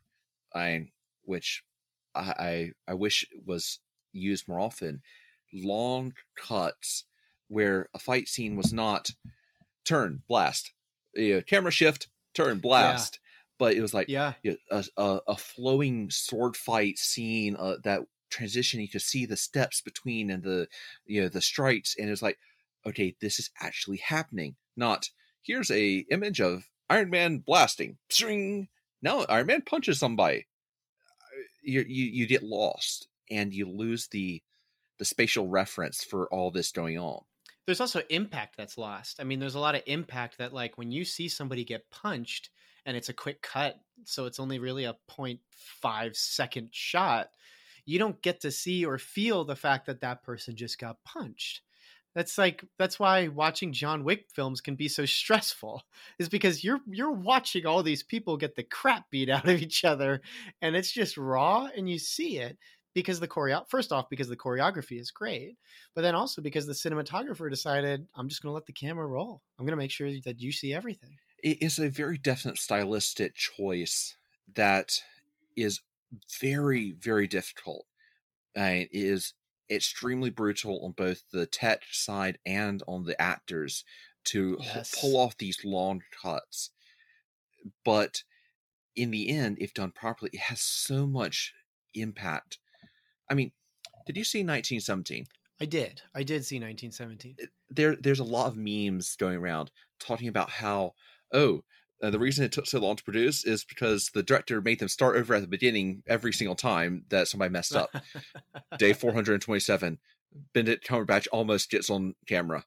I which I, I I wish was used more often. Long cuts where a fight scene was not turn blast, you know, camera shift, turn blast, but it was like Yeah. you know, a, a, flowing sword fight scene uh, that transition you could see the steps between and the you know the strikes and it's like okay this is actually happening not here's a image of iron man blasting no iron man punches somebody Uh, you, you you get lost and you lose the the spatial reference for all this going on There's also impact that's lost. I mean, there's a lot of impact that, like, when you see somebody get punched and it's a quick cut, so it's only really a 0.5 second shot, you don't get to see or feel the fact that that person just got punched. That's like that's why watching John Wick films can be so stressful. Is because you're you're watching all these people get the crap beat out of each other and it's just raw and you see it because the choreo first off because the choreography is great but then also because the cinematographer decided i'm just going to let the camera roll i'm going to make sure that you see everything it is a very definite stylistic choice that is very very difficult and it is extremely brutal on both the tech side and on the actors to h- pull off these long cuts. But in the end if done properly it has so much impact. I mean did you see 1917 i did. I did see 1917 eh, there there's a lot of memes going around talking about how oh uh, the reason it took so long to produce is because the director made them start over at the beginning every single time that somebody messed up. Day (laughs) 427, Benedict Cumberbatch almost gets on camera.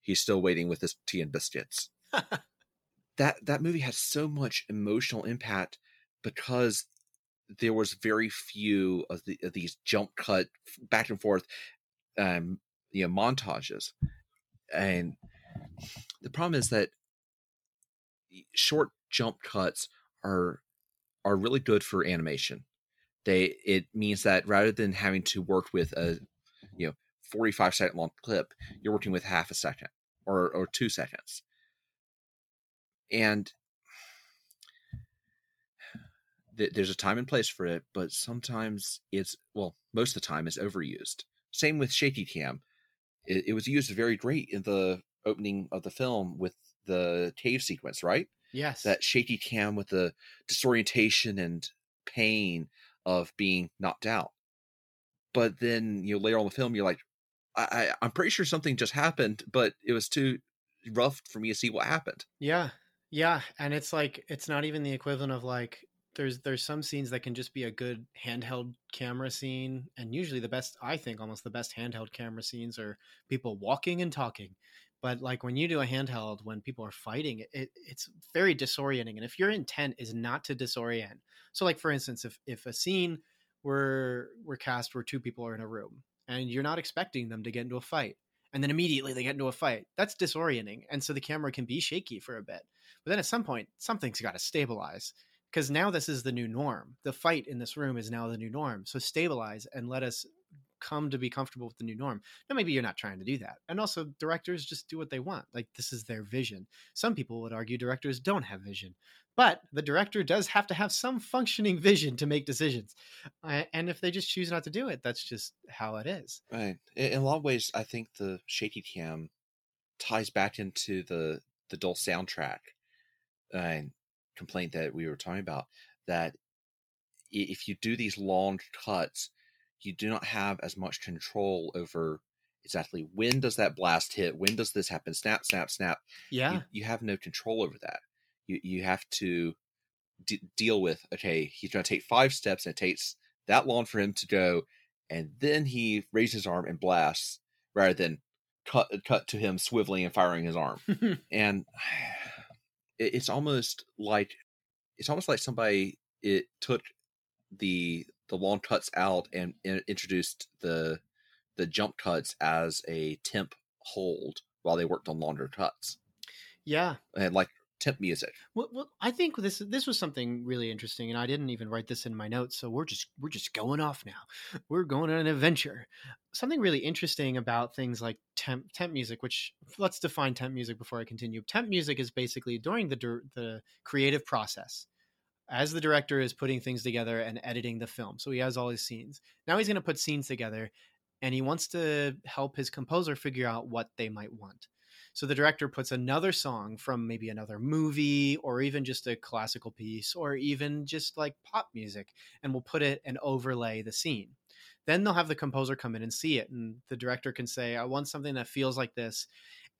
He's still waiting with his tea and biscuits. that that movie had so much emotional impact because there was very few of, the, of these jump cut back and forth um you know montages and the problem is that short jump cuts are are really good for animation. They it means that rather than having to work with a you know 45 second long clip you're working with half a second or or two seconds. And th- there's a time and place for it but sometimes it's well most of the time it's overused. Same with shaky cam. It, it was used very great in the opening of the film with the cave sequence right yes that shaky cam with the disorientation and pain of being knocked out. But then you know later on the film, you're like, I, I I'm pretty sure something just happened, but it was too rough for me to see what happened. yeah yeah and it's like it's not even the equivalent of like there's there's some scenes that can just be a good handheld camera scene and usually the best i think almost the best handheld camera scenes are people walking and talking but like when you do a handheld when people are fighting it, it's very disorienting and if your intent is not to disorient so like for instance if if a scene were were cast where two people are in a room and you're not expecting them to get into a fight and then immediately they get into a fight that's disorienting and so the camera can be shaky for a bit but then at some point something's got to stabilize because now this is the new norm. The fight in this room is now the new norm so stabilize and let us come to be comfortable with the new norm now maybe you're not trying to do that and also directors just do what they want like this is their vision some people would argue directors don't have vision but the director does have to have some functioning (laughs) vision to make decisions uh, and if they just choose not to do it that's just how it is Right. In, a lot of ways, I think the shaky cam ties back into the the dull soundtrack and complaint that we were talking about. That if you do these long cuts, you do not have as much control over exactly when does that blast hit, when does this happen, snap, snap, snap. yeah you, you have no control over that. You you have to d- deal with okay, he's going to take five steps, and it takes that long for him to go, and then he raises his arm and blasts, rather than cut cut to him swiveling and firing his arm. (laughs) and (sighs) it, it's almost like it's almost like somebody it took the the long cuts out and, and introduced the the jump cuts as a temp hold while they worked on longer cuts yeah and like temp music. Well, well, I think this this was something really interesting, and I didn't even write this in my notes, so we're just we're just going off now. We're going on an adventure. Something really interesting about things like temp temp music, which let's define temp music before I continue. Temp music is basically during the the creative process, as the director is putting things together and editing the film. So he has all his scenes. Now he's going to put scenes together, and he wants to help his composer figure out what they might want. So the director puts another song from maybe another movie or even just a classical piece or even just like pop music and we'll put it and overlay the scene. Then they'll have the composer come in and see it and the director can say I want something that feels like this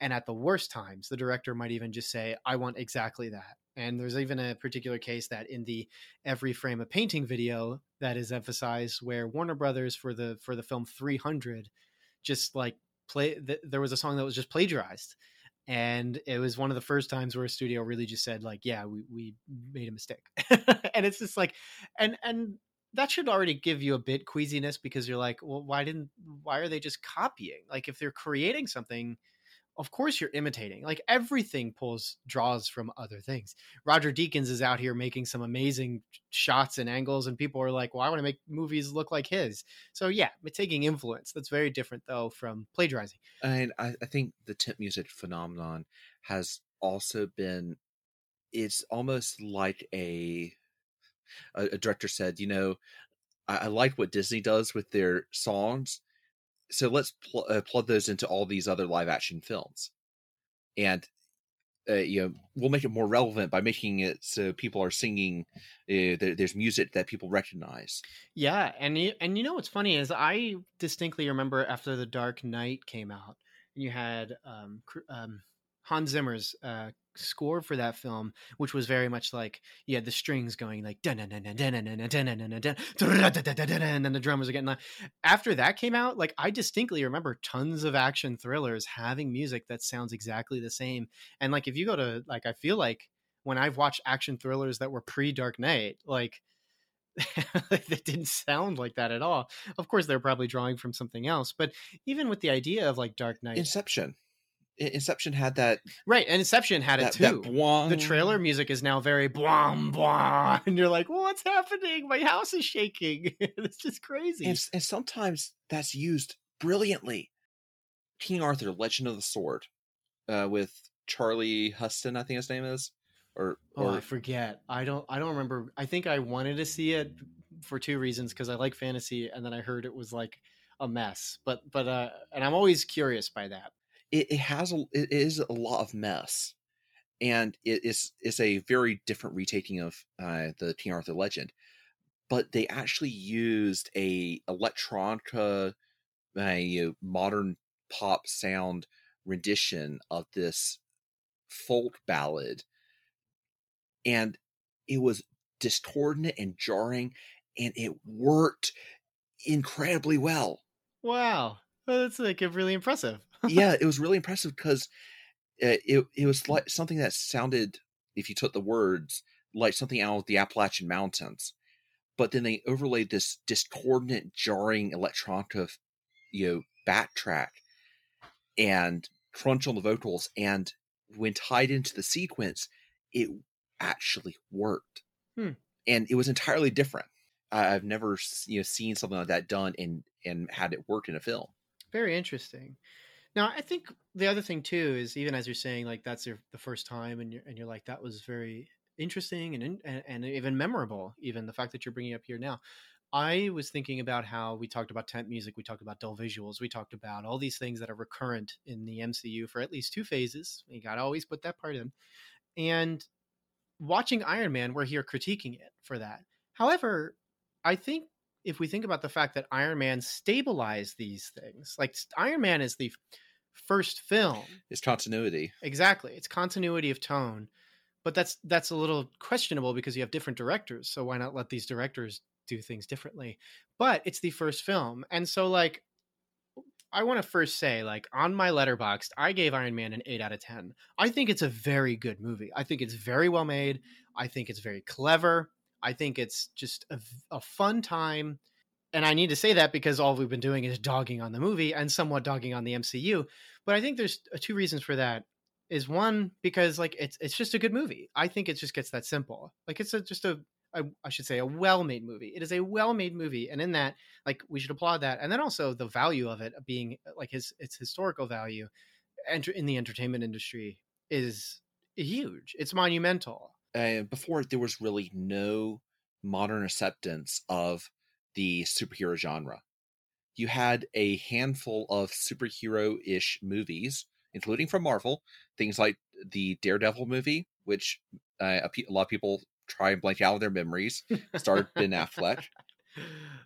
and at the worst times the director might even just say I want exactly that. And there's even a particular case that in the every frame a painting video that is emphasized where Warner Brothers for the for the film 300 just like play th- there was a song that was just plagiarized and it was one of the first times where a studio really just said like yeah we, we made a mistake. (laughs) And it's just like and and that should already give you a bit queasiness because you're like well why didn't why are they just copying? Like if they're creating something of course you're imitating. Like everything pulls draws from other things. Roger Deakins is out here making some amazing shots and angles, and people are like, "Well, I want to make movies look like his." So yeah, taking influence. That's very different though from plagiarizing. And I, I think the temp music phenomenon has also been. It's almost like a a, a director said, you know, I, I like what Disney does with their songs so let's pl- uh, plug those into all these other live action films. And uh, you know we'll make it more relevant by making it so people are singing uh, there, there's music that people recognize. Yeah and you, and you know what's funny is i distinctly remember after the dark knight came out and you had um, um, hans zimmer's uh, score for that film, which was very much like you had the strings going like and then the drummers are getting like after that came out, like I distinctly remember tons of action thrillers having music that sounds exactly the same. And like if you go to like I feel like when I've watched action thrillers that were pre Dark Knight, like they didn't sound like that at all. Of course, they're probably drawing from something else, but even with the idea of like Dark Knight, Inception, Inception had that right, and Inception had that, it too. The trailer music is now very blah blah, and you're like, "What's happening? My house is shaking." (laughs) it's just crazy. And, and, sometimes that's used brilliantly. King Arthur: Legend of the Sword, uh, with Charlie Huston, I think his name is, or, or oh, I forget. I don't. I don't remember. I think I wanted to see it for two reasons because I like fantasy, and then I heard it was like a mess. But but uh, and I'm always curious by that it, it has a it is a lot of mess and it is is a very different retaking of uh, the King Arthur legend. But they actually used a electronica, a modern pop sound rendition of this folk ballad, and it was discordant and jarring, and it worked incredibly well. Wow, that's like really impressive yeah, it was really impressive because it, it, it was like something that sounded, if you took the words, like something out of the Appalachian Mountains, but then they overlaid this discordant, jarring electronic, you know, backtrack and crunch on the vocals, and when tied into the sequence, it actually worked, hmm. and it was entirely different. I've never you know seen something like that done and and had it work in a film. Very interesting. Now, I think the other thing too is even as you're saying, like that's your the first time, and you're and you're like that was very interesting and and, and even memorable. Even the fact that you're bringing up here now, I was thinking about how we talked about temp music, we talked about dull visuals, we talked about all these things that are recurrent in the MCU for at least two phases. You got to always put that part in. And watching Iron Man, we're here critiquing it for that. However, I think if we think about the fact that Iron Man stabilized these things, like Iron Man is the first film. It's continuity. Exactly. It's continuity of tone. But that's that's a little questionable because you have different directors. So why not let these directors do things differently? But it's the first film. And so like I want to first say, like, on my Letterboxd, I gave Iron Man an 8 out of 10. I think it's a very good movie. I think it's very well made. I think it's very clever. I think it's just a, a fun time and I need to say that because all we've been doing is dogging on the movie and somewhat dogging on the MCU. But I think there's uh, two reasons for that. Is one because like it's it's just a good movie. I think it just gets that simple. Like it's a, just a, I should say a well-made movie. It is a well-made movie, and in that, like we should applaud that. And then also the value of it being like his its historical value, enter in the entertainment industry is huge. It's monumental. And before there was really no modern acceptance of the superhero genre. you had a handful of superhero ish movies, including from Marvel, things like the Daredevil movie, which uh, a, pe- a lot of people try and blank out of their memories, starred Ben Affleck. (laughs)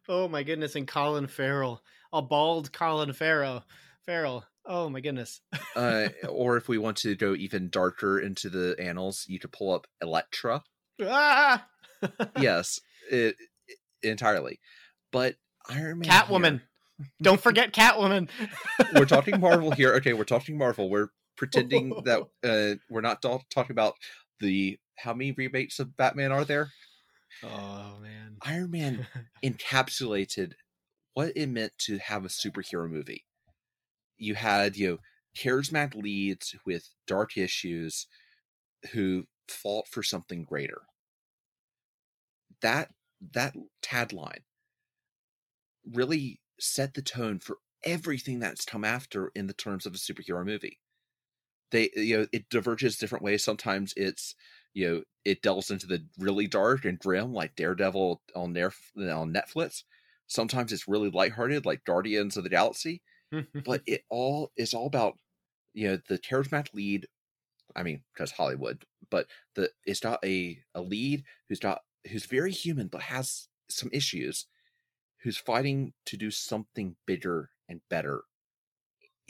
Oh my goodness, and Colin Farrell, a bald Colin Farrell. Farrell. Oh my goodness. uh, (laughs) or if we want to go even darker into the annals, you could pull up Elektra. ah! (laughs) yes, it, it- entirely. But Iron Man. Catwoman. (laughs) Don't forget Catwoman. (laughs) we're talking Marvel here. Okay, we're talking Marvel. We're pretending (laughs) that uh, we're not ta- talking about the how many remakes of Batman are there? Oh man. Iron Man encapsulated what it meant to have a superhero movie. You had, you know, charismatic leads with dark issues who fought for something greater. That that tagline really set the tone for everything that's come after in the terms of a superhero movie. They you know, it diverges different ways. Sometimes it's you know it delves into the really dark and grim like daredevil on their on netflix sometimes it's really lighthearted like guardians of the galaxy but (laughs) it all is all about you know the charismatic lead i mean because hollywood but the it's not a a lead who's not who's very human but has some issues who's fighting to do something bigger and better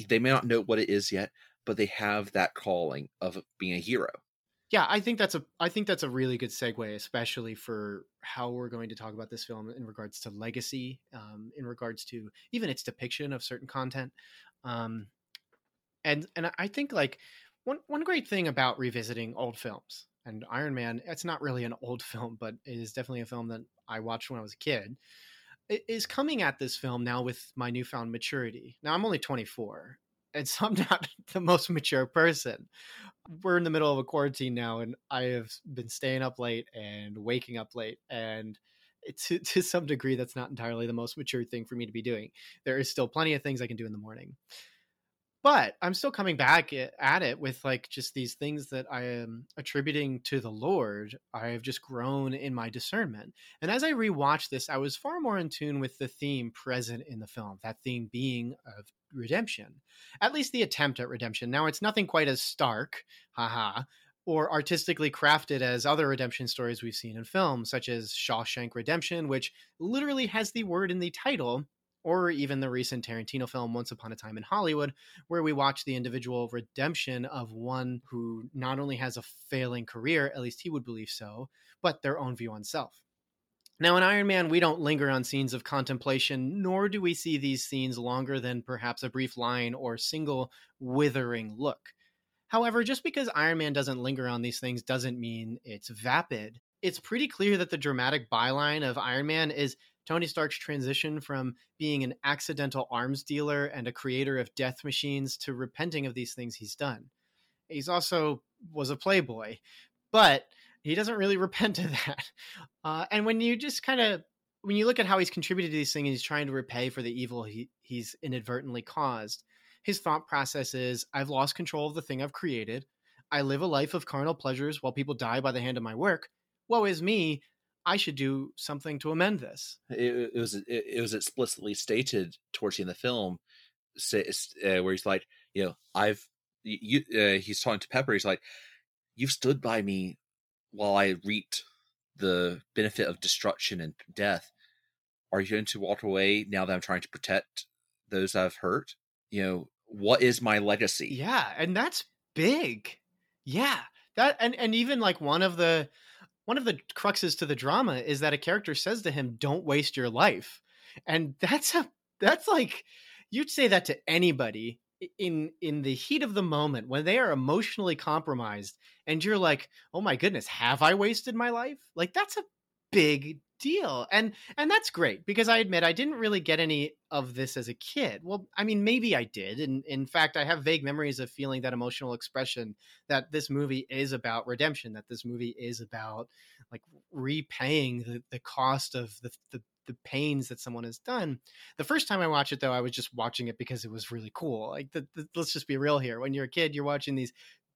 they may not know what it is yet but they have that calling of being a hero Yeah, I think that's a I think that's a really good segue, especially for how we're going to talk about this film in regards to legacy, um, in regards to even its depiction of certain content, um, and and I think like one one great thing about revisiting old films and Iron Man, it's not really an old (laughs) film, but it is definitely a film that I watched when I was a kid. Is coming at this film now with my newfound maturity. Now I'm only 24, and so I'm (laughs) not the most mature person. We're in the middle of a quarantine now and i have been staying up late and waking up late and to, (laughs) to some degree that's not entirely the most mature thing for me to be doing. There is still plenty of things i can do in the morning but i'm still coming back at it with like just these things that i am attributing to the lord i have just grown in my discernment. And as i rewatched this i was far more in tune with the theme present in the film that theme being of redemption at least the attempt at redemption. Now it's nothing quite as stark haha, or artistically crafted as other redemption stories we've seen in film, such as Shawshank Redemption, which literally has the word in the title, or even the recent Tarantino film Once Upon a Time in Hollywood, where we watch the individual redemption of one who not only has a failing career, at least he would believe so, but their own view on self. Now, in Iron Man, we don't linger on scenes of contemplation, nor do we see these scenes longer than perhaps a brief line or single withering look. However, just because Iron Man doesn't linger on these things doesn't mean it's vapid. It's pretty clear that the dramatic byline of Iron Man is Tony Stark's transition from being an accidental arms dealer and a creator of death machines to repenting of these things he's done. He's also was a playboy, but he doesn't really (laughs) repent of that. Uh, and when you just kind of when you look at how he's contributed to these things, he's trying to repay for the evil he, he's inadvertently caused his thought process is I've lost control of the thing I've created. I live a life of carnal pleasures while people die by the hand of my work. Woe is me. I should do something to amend this. it, it was it, it was explicitly stated towards the end of the film say, uh, where he's like you know i've you uh, he's talking to pepper he's like you've stood by me while i reaped the benefit of destruction and death are you going to walk away now that i'm trying to protect those i've hurt you know what is my legacy Yeah, and that's big. Yeah. That and and even like one of the one of the cruxes to the drama is that a character says to him, "Don't waste your life." And (laughs) that's a that's like you'd say that to anybody in in the heat of the moment when they are emotionally compromised and you're like, "Oh my goodness, have I wasted my life?" Like that's a big deal. And and that's great because I admit I didn't really get any of this as a kid. Well, I mean, maybe I did. And in fact, I have vague memories of feeling that emotional expression that this movie is about redemption, that this movie is about like repaying the, the cost of the, the the pains that someone has done. The first time I watched it, though, I was just watching it because it was really cool. Like, the, the, let's just be real here. When you're a kid, you're watching these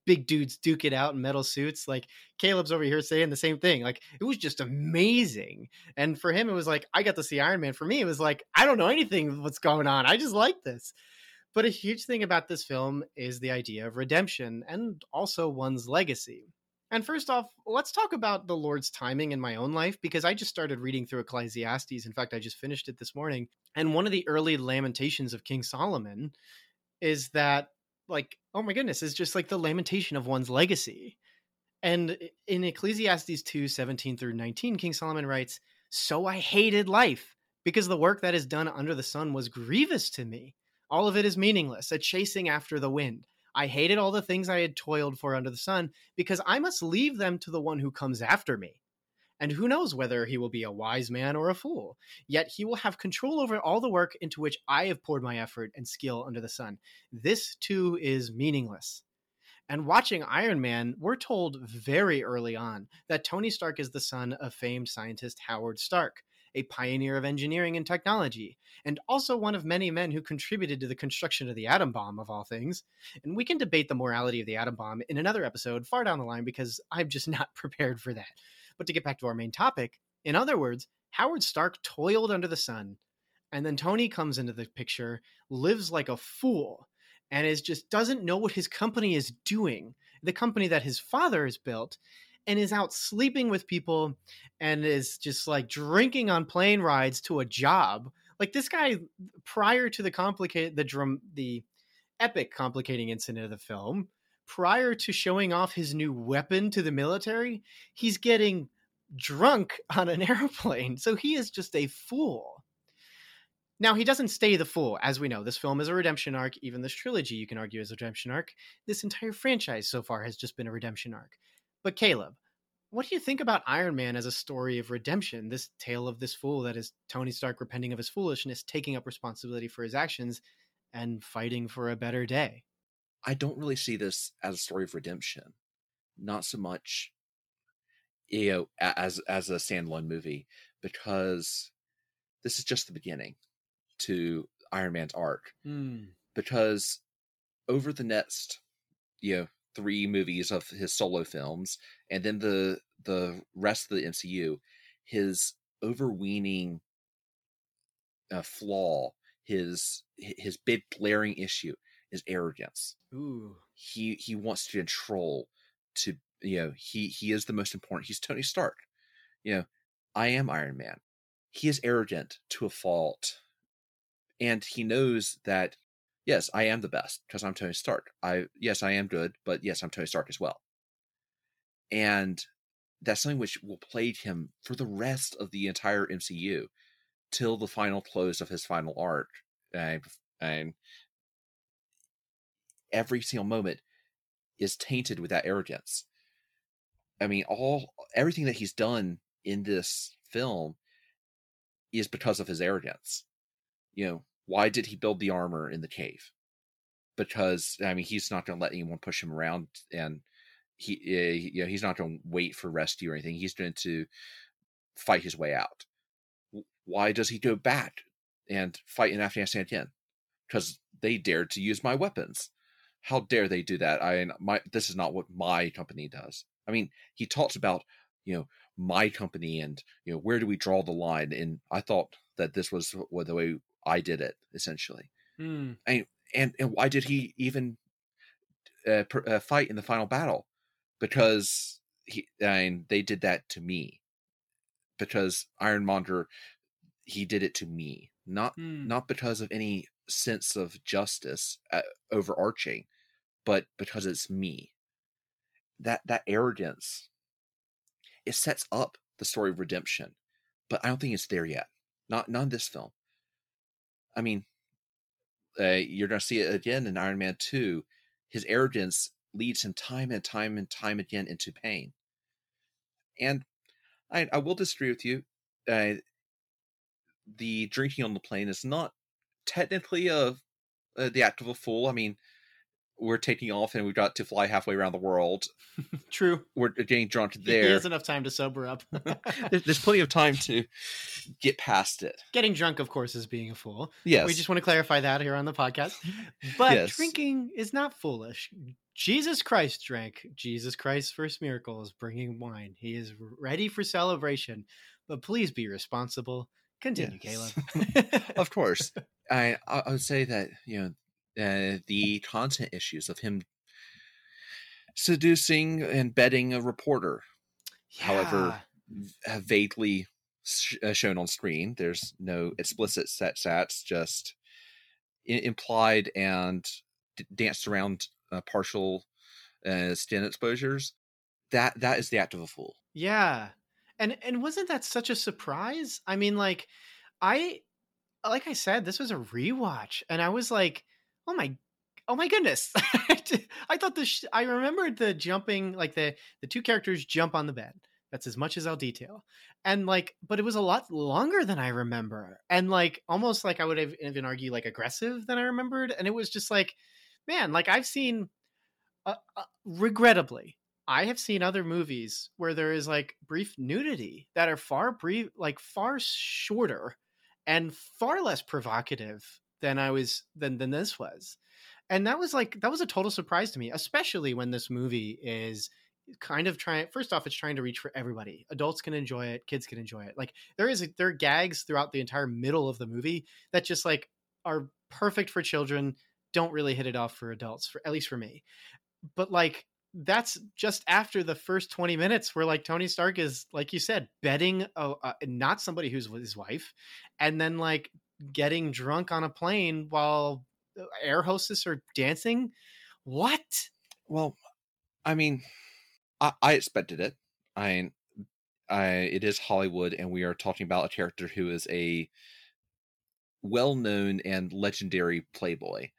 big dudes duke it out in metal suits. Like Caleb's over here saying the same thing. Like it was just amazing. And for him, it was like I got to see Iron Man. For me, it was like I don't know anything what's going on. I just like this. But a huge thing about this film is the idea of redemption and also one's legacy. And first off, let's talk about the Lord's timing in my own life because I just started reading through Ecclesiastes. In fact, I just finished it this morning. And one of the early lamentations of King Solomon is that, like, oh my goodness, is just like the lamentation of one's legacy. And in Ecclesiastes 2 17 through 19, King Solomon writes, So I hated life because the work that is done under the sun was grievous to me. All of it is meaningless, a chasing after the wind. I hated all the things I had toiled for under the sun because I must leave them to the one who comes after me. And who knows whether he will be a wise man or a fool? Yet he will have control over all the work into which I have poured my effort and skill under the sun. This too is meaningless. And watching Iron Man, we're told very early on that Tony Stark is the son of famed scientist Howard Stark a pioneer of engineering and technology, and also one of many men who contributed to the construction of the atom bomb, of all things. And we can debate the morality of the atom bomb in another episode far down the line because I'm just (laughs) not prepared for that. But to get back to our main topic, in other words, Howard Stark toiled under the sun, and then Tony comes into the picture, lives like a fool, and is just doesn't know what his company is doing. The company that his father has built, and is out sleeping with people and is just like drinking on plane rides to a job. Like this guy, prior to the complicated, the drum, the epic complicating incident of the film, prior to showing off his new weapon to the military, he's getting drunk (laughs) on an airplane. So he is just a fool. Now, he doesn't stay the fool. As we know, this film is a redemption arc. Even this trilogy, you can argue, is a redemption arc. This entire franchise so far has just been a redemption arc. But Caleb, what do you think about Iron Man as a story of redemption? This tale of this fool that is Tony Stark repenting of his foolishness, taking up responsibility for his actions, and fighting for a better day. I don't really see this as a story of redemption. Not so much, you know, as as a standalone movie, because this is just the beginning to Iron Man's arc. Mm. Because over the next, you know, three movies of his solo films, and then the the rest of the MCU, his overweening uh, flaw, his his big glaring issue is arrogance. Ooh, he he wants to control. To you know, he he is the most important. He's Tony Stark. You know, I am Iron Man. He is arrogant to a fault, and he knows that yes, I am the best because I'm Tony Stark. I yes, I am good, but yes, I'm Tony Stark as well. And that's something which will plague him for the rest of the entire MCU till the final close of his final arc. And, and every single moment is tainted with that arrogance. I mean, all everything that he's done in this film is because of his arrogance. You know, why did he build the armor in the cave? Because I mean, he's not going to let anyone push him around, and he, uh, you know, he's not going to wait for rescue or anything. He's going to fight his way out. Why does he go back and fight in Afghanistan again? Because they dared to use my weapons. How dare they do that? I my this is not what my company does. I mean, he talks about you know my company and you know where do we draw the line and i thought that this was the way I did it essentially. Mm. And, and and why did he even uh, per, uh, fight in the final battle? Because he and they did that to me. Because Iron Monger, he did it to me, not mm. not because of any sense of justice uh, overarching, but because it's me. That that arrogance, it sets up the story of redemption, but I don't think it's there yet. Not not in this film. I mean, uh, you're going to see it again in Iron Man 2. His arrogance leads him time and time and time again into pain. And I, I will disagree with you. Uh, the drinking on the plane is not technically a, uh, the act of a fool. I mean, we're taking off and we've got to fly halfway around the world. (laughs) True. We're uh, getting drunk He there. has enough time to sober up. (laughs) There's, there's plenty of time to get past it. Getting drunk, of course, is being a fool. Yes. We just want to clarify that here on the podcast. (laughs) But Yes. drinking is not foolish. Jesus Christ drank. Jesus Christ's first miracle is bringing wine. He is ready for celebration, but please be responsible. Continue, Yes. Caleb. of course. I I would say that you know uh, the content issues of him seducing and bedding a reporter, however, Yeah. uh, vaguely sh- uh, shown on screen. There's no explicit set stats, just I- implied and d- danced around uh, partial uh, skin exposures. That that is the act of a fool. Yeah. And and wasn't that such a surprise? I mean like I like I said this was a rewatch and I was like, "Oh my oh my goodness." (laughs) I thought the sh- I remembered the jumping like the the two characters jump on the bed. That's as much as I'll detail. And like but it was a lot longer than I remember. And like almost like I would have even argue like aggressive than I remembered and it was just like man, like I've seen uh, uh, regrettably I have seen other movies where there is like brief nudity that are far brief, like far shorter and far less provocative than I was than than this was. And that was like that was a total surprise to me, especially when this movie is kind of trying first off it's trying to reach for everybody. Adults can enjoy it, kids can enjoy it. Like there is there are gags throughout the entire middle of the movie that just like are perfect for children, don't really hit it off for adults for at least for me. But like that's just after the first 20 minutes where like Tony Stark is like you said bedding a, uh, not somebody who's his wife and then like getting drunk on a plane while air hostess are dancing what Well, I mean, I, I expected it. I, I, it is Hollywood, and we are talking about a character who is a well-known and legendary playboy.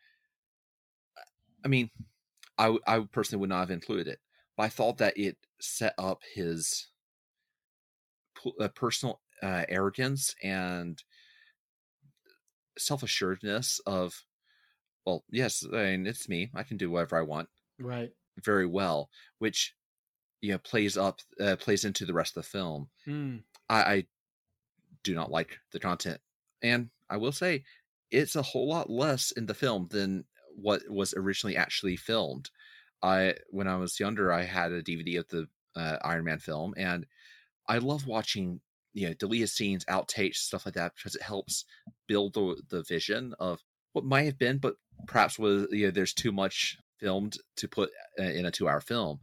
I mean, I, I personally would not have included it, but I thought that it set up his uh, personal uh, arrogance and self-assuredness of, well, yes, I mean, it's me. I can do whatever I want right very well, which you know plays up uh, plays into the rest of the film. Hmm. I, I do not like the content, and I will say it's a whole lot less in the film than what was originally actually filmed. I when I was younger, I had a DVD of the uh, Iron Man film, and I love watching you know deleted scenes, outtakes, stuff like that because it helps build the the vision of what might have been, but perhaps was you know there's too much filmed to put uh, in a two hour film,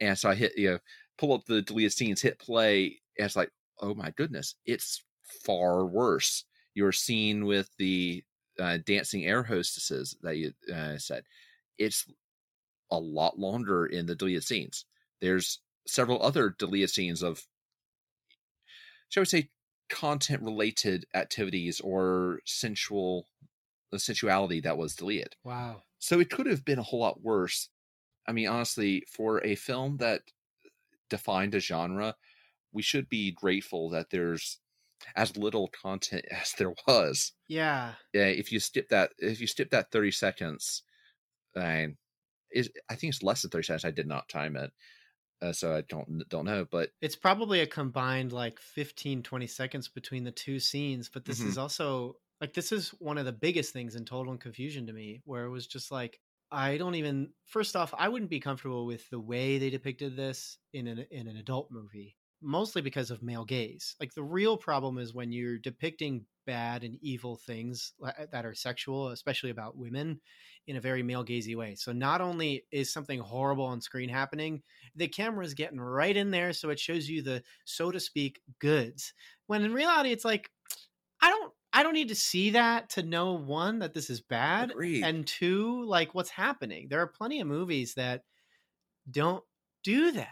and so I hit you know pull up the deleted scenes, hit play, and it's like oh my goodness, it's far worse. Your scene with the uh, dancing air hostesses that you uh, said, it's a lot longer in the deleted scenes. There's several other deleted scenes of, shall we say, content related activities or sensual the sensuality that was deleted. wow So it could have been a whole lot worse. I mean, honestly, for a film that defined a genre, we should be grateful that there's as little content (laughs) as there was. yeah Yeah, if you skip that, if you skip that thirty seconds, I, is I think it's less than thirty seconds. I did not time it, uh, so I don't don't know. But it's probably a combined like 15 20 seconds between the two scenes but this Mhm. is also like this is one of the biggest things in tonal confusion to me where it was just like i don't even first off i wouldn't be comfortable with the way they depicted this in an in an adult movie mostly because of male gaze like the real problem is when you're depicting bad and evil things uh, that are sexual especially about women in a very male gazy way. So not only is something horrible on screen happening the camera's getting right in there so it shows you the so to speak goods. When in reality it's like i don't i don't need to see that to know one that this is bad Agreed. and two like what's happening. There are plenty of movies that don't do that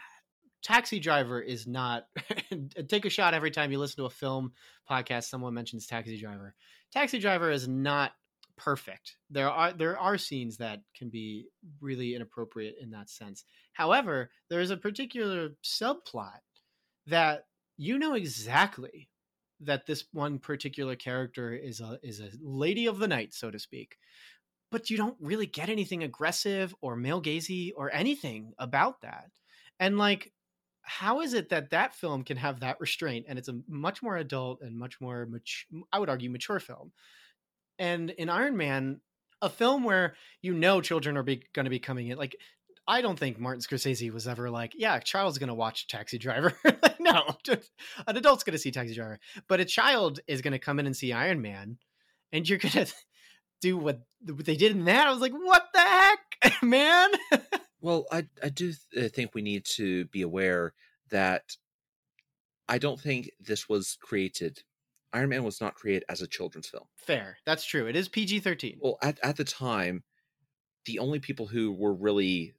taxi driver is not (laughs) take a shot every time you listen to a film podcast someone mentions taxi driver. Taxi driver is not perfect. There are there are scenes that can be really inappropriate in that sense. However there is a particular subplot that you know exactly that this one particular character is a is a lady of the night so to speak but you don't really get anything aggressive or male gazy or anything about that. And like, how is it that that film can have that restraint and it's a much more adult and much more mature, I would argue mature film. And in Iron Man, a film where you know children are going to be coming in, like I don't think Martin Scorsese was ever like, yeah, a child's going to watch Taxi Driver. (laughs) no, (laughs) just, an adult's going to see Taxi Driver, but a child is going to come in and see Iron Man, and you're going (laughs) to do what, what they did in that. I was like, what the heck, man? Well, I I do th- uh, think we need to be aware that I don't think this was created. Iron Man was not created as a children's film. Fair, that's true. It is PG thirteen. Well, at at the time, the only people who were really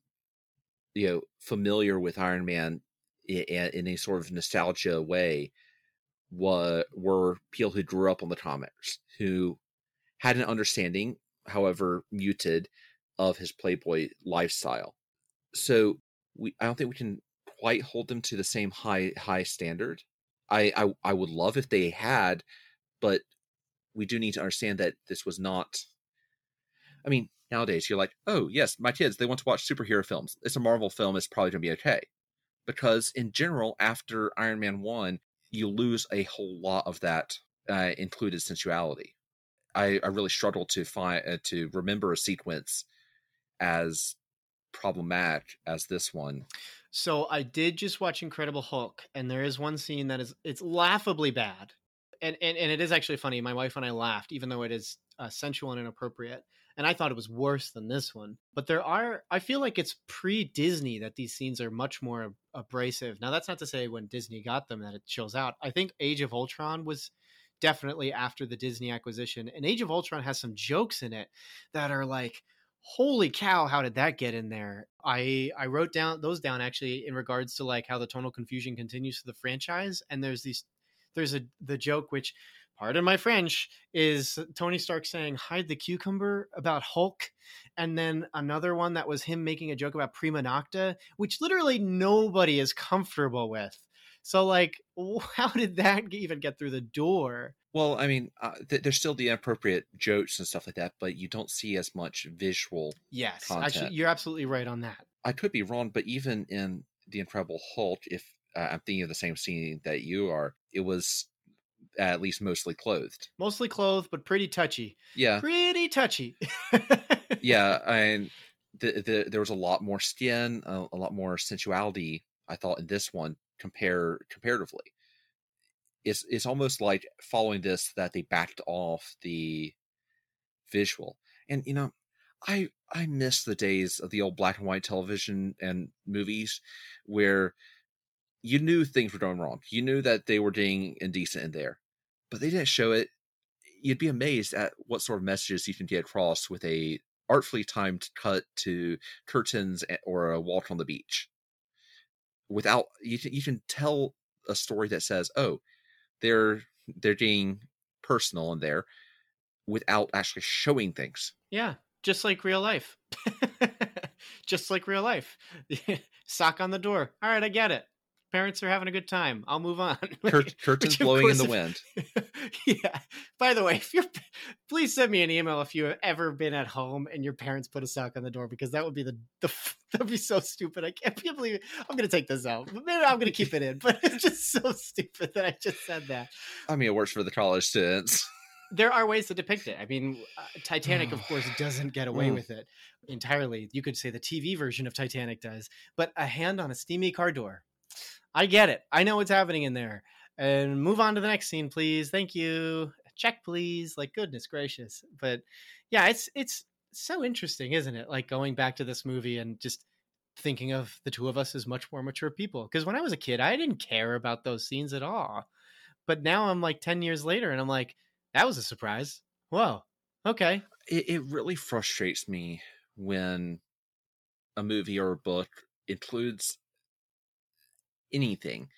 you know familiar with Iron Man in, in a sort of nostalgia way were were people who grew up on the comics who had an understanding, however muted, of his Playboy lifestyle. So we I don't think we can quite hold them to the same high high standard. I I, I would love if they had, but we do need to understand that this was not I mean, nowadays you're like, oh yes, my kids they want to watch superhero films. It's a Marvel film. It's probably gonna be okay, because in general, after Iron Man one, you lose a whole lot of that uh, included sensuality. I, I really struggle to find uh, to remember a sequence as problematic as this one. So I did just watch Incredible Hulk, and there is one scene that is it's laughably bad, and and, and it is actually funny. My wife and I laughed, even though it is uh, sensual and inappropriate and I thought it was worse than this one. But there are, I feel like it's pre Disney that these scenes are much more abrasive. Now, that's not to say when Disney got them that it chills out. I think Age of Ultron was definitely after the Disney acquisition, and Age of Ultron has some jokes in it that are like, holy cow how did that get in there i i wrote down those down actually in regards to like how the tonal confusion continues to the franchise and there's these there's a the joke which pardon my French, is Tony Stark saying hide the cucumber about Hulk. And then another one that was him making a joke about prima nocta, which literally nobody is comfortable with. So, like, (laughs) how did that even get through the door? Well, I mean, uh, th- there's still the inappropriate jokes and stuff like that, but you don't see as much visual. Yes, content. actually, you're absolutely right on that. I could be wrong, but even in the Incredible Hulk, if uh, I'm thinking of the same scene that you are, it was at least mostly clothed. Mostly clothed, but pretty touchy. Yeah, pretty touchy. yeah, (laughs) and the, the, there was a lot more skin, a, a, lot more sensuality. I thought in this one compare comparatively. It's it's almost like following this that they backed off the visual, and you know, I I miss the days of the old black and white television and movies where you knew things were going wrong. You knew that they were being indecent in there but they didn't show it. You'd be amazed at what sort of messages you can get across with a artfully timed cut to curtains or a walk on the beach. Without you you can tell a story that says, "Oh, they're they're being personal in there," without actually showing things. Yeah, just like real life. (laughs) just like real life. (laughs) Sock on the door. All right, I get it parents are having a good time. I'll move on. (laughs) Cur- curtains blowing in the wind. (laughs) yeah. By the way, if you're, please send me an email if you have ever been at home and your parents put a sock on the door because that would be the, the (laughs) that'd be so stupid. I can't believe it. I'm gonna take this out. Maybe I'm gonna keep it in, but it's just so stupid that I just said that. I mean, it works for the college students. There are ways to depict it. I mean, uh, Titanic, of (sighs) course, doesn't get away with it entirely. You could say the TV version of Titanic does, but a hand on a steamy car door I get it. I know what's happening in there. And move on to the next scene, please. Thank you. Check, please. Like goodness gracious. But yeah, it's it's so interesting, isn't it? Like going back to this movie and just thinking of the two of us as much more mature people. Because when I was a kid, I didn't care about those scenes at all. But now I'm like 10 years later and I'm like, that was a surprise. Whoa. Okay. It, it really frustrates me when a movie or a book includes anything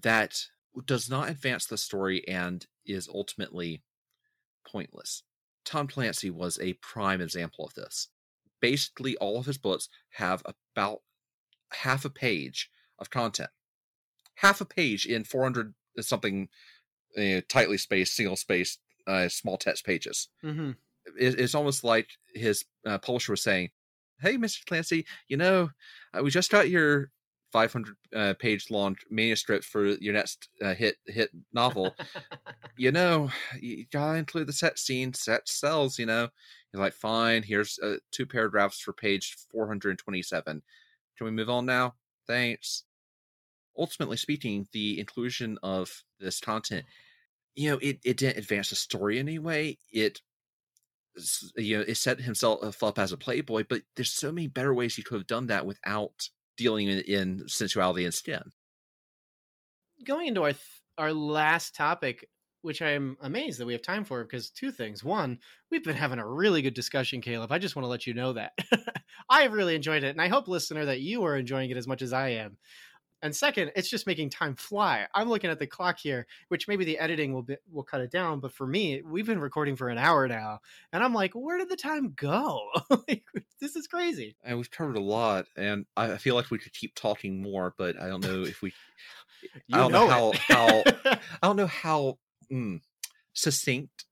that does not advance the story and is ultimately pointless. Tom Clancy was a prime example of this. Basically, all of his books have about half a page of content. Half a page in 400 something uh, tightly spaced, single spaced, uh, small text pages. Mm-hmm. it, it's almost like his uh, publisher was saying, "Hey, Mr. Clancy, you know, uh, we just got your 500 uh, page long manuscript for your next uh, hit hit novel. (laughs) you know, you gotta include the set scene. Set sells. You know." He's like, "Fine. Here's uh, two paragraphs for page 427. Can we move on now? Thanks." Ultimately speaking, the inclusion of this content you know, it, it didn't advance the story in any way. It you know, it set himself up as a playboy, but there's so many better ways he could have done that without dealing in, sensuality and skin. Going into our th- our last topic, which I'm amazed that we have time for, because two things. One, we've been having a really good discussion, Caleb. I just want to let you know that (laughs) I have really enjoyed it, and I hope, listener, that you are enjoying it as much as I am. And second, it's just making time fly. I'm looking at the clock here, which maybe the editing will be, will cut it down, but for me, we've been recording for an hour now, and I'm like, where did the time go? (laughs) like, this is crazy. And we've covered a lot, and I feel like we could keep talking more, but I don't know if we. (laughs) I don't know, know how how (laughs) I don't know how mm, succinct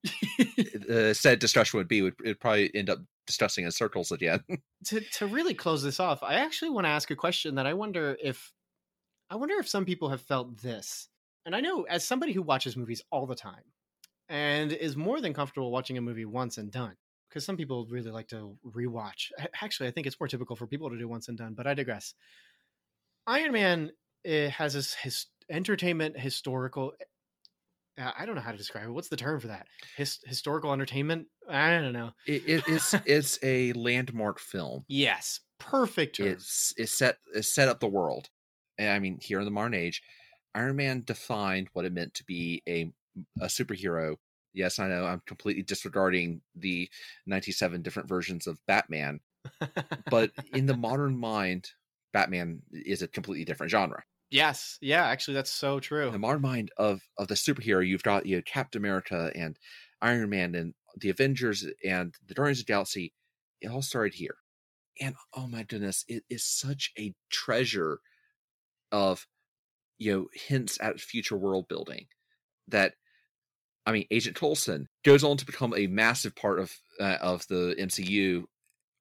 uh, said discussion would be. It would probably end up discussing in circles again. to to really close this off, I actually want to ask a question that I wonder if I wonder if some people have felt this. And I know as somebody who watches movies all the time and is more than comfortable watching a movie once and done, because some people really like to rewatch. Actually, I think it's more typical for people to do once and done, but I digress. Iron Man eh, has this his entertainment historical eh, I don't know how to describe it. What's the term for that? His, historical entertainment? I don't know. It, it, it's (laughs) it's a landmark film. Yes, perfect term. It's it set it set up the world. Eh, I mean, here in the modern age, Iron Man defined what it meant to be a a superhero. Yes, I know I'm completely disregarding the 97 different versions of Batman, but in the (laughs) modern mind, Batman is a completely different genre. Yes, yeah, actually, that's so true. In the modern mind of of the superhero, you've got you know, Captain America and Iron Man and the Avengers and the Guardians of the Galaxy. It all started here, and oh my goodness, it is such a treasure of you know hints at future world building that I mean, Agent Coulson goes on to become a massive part of uh, of the MCU,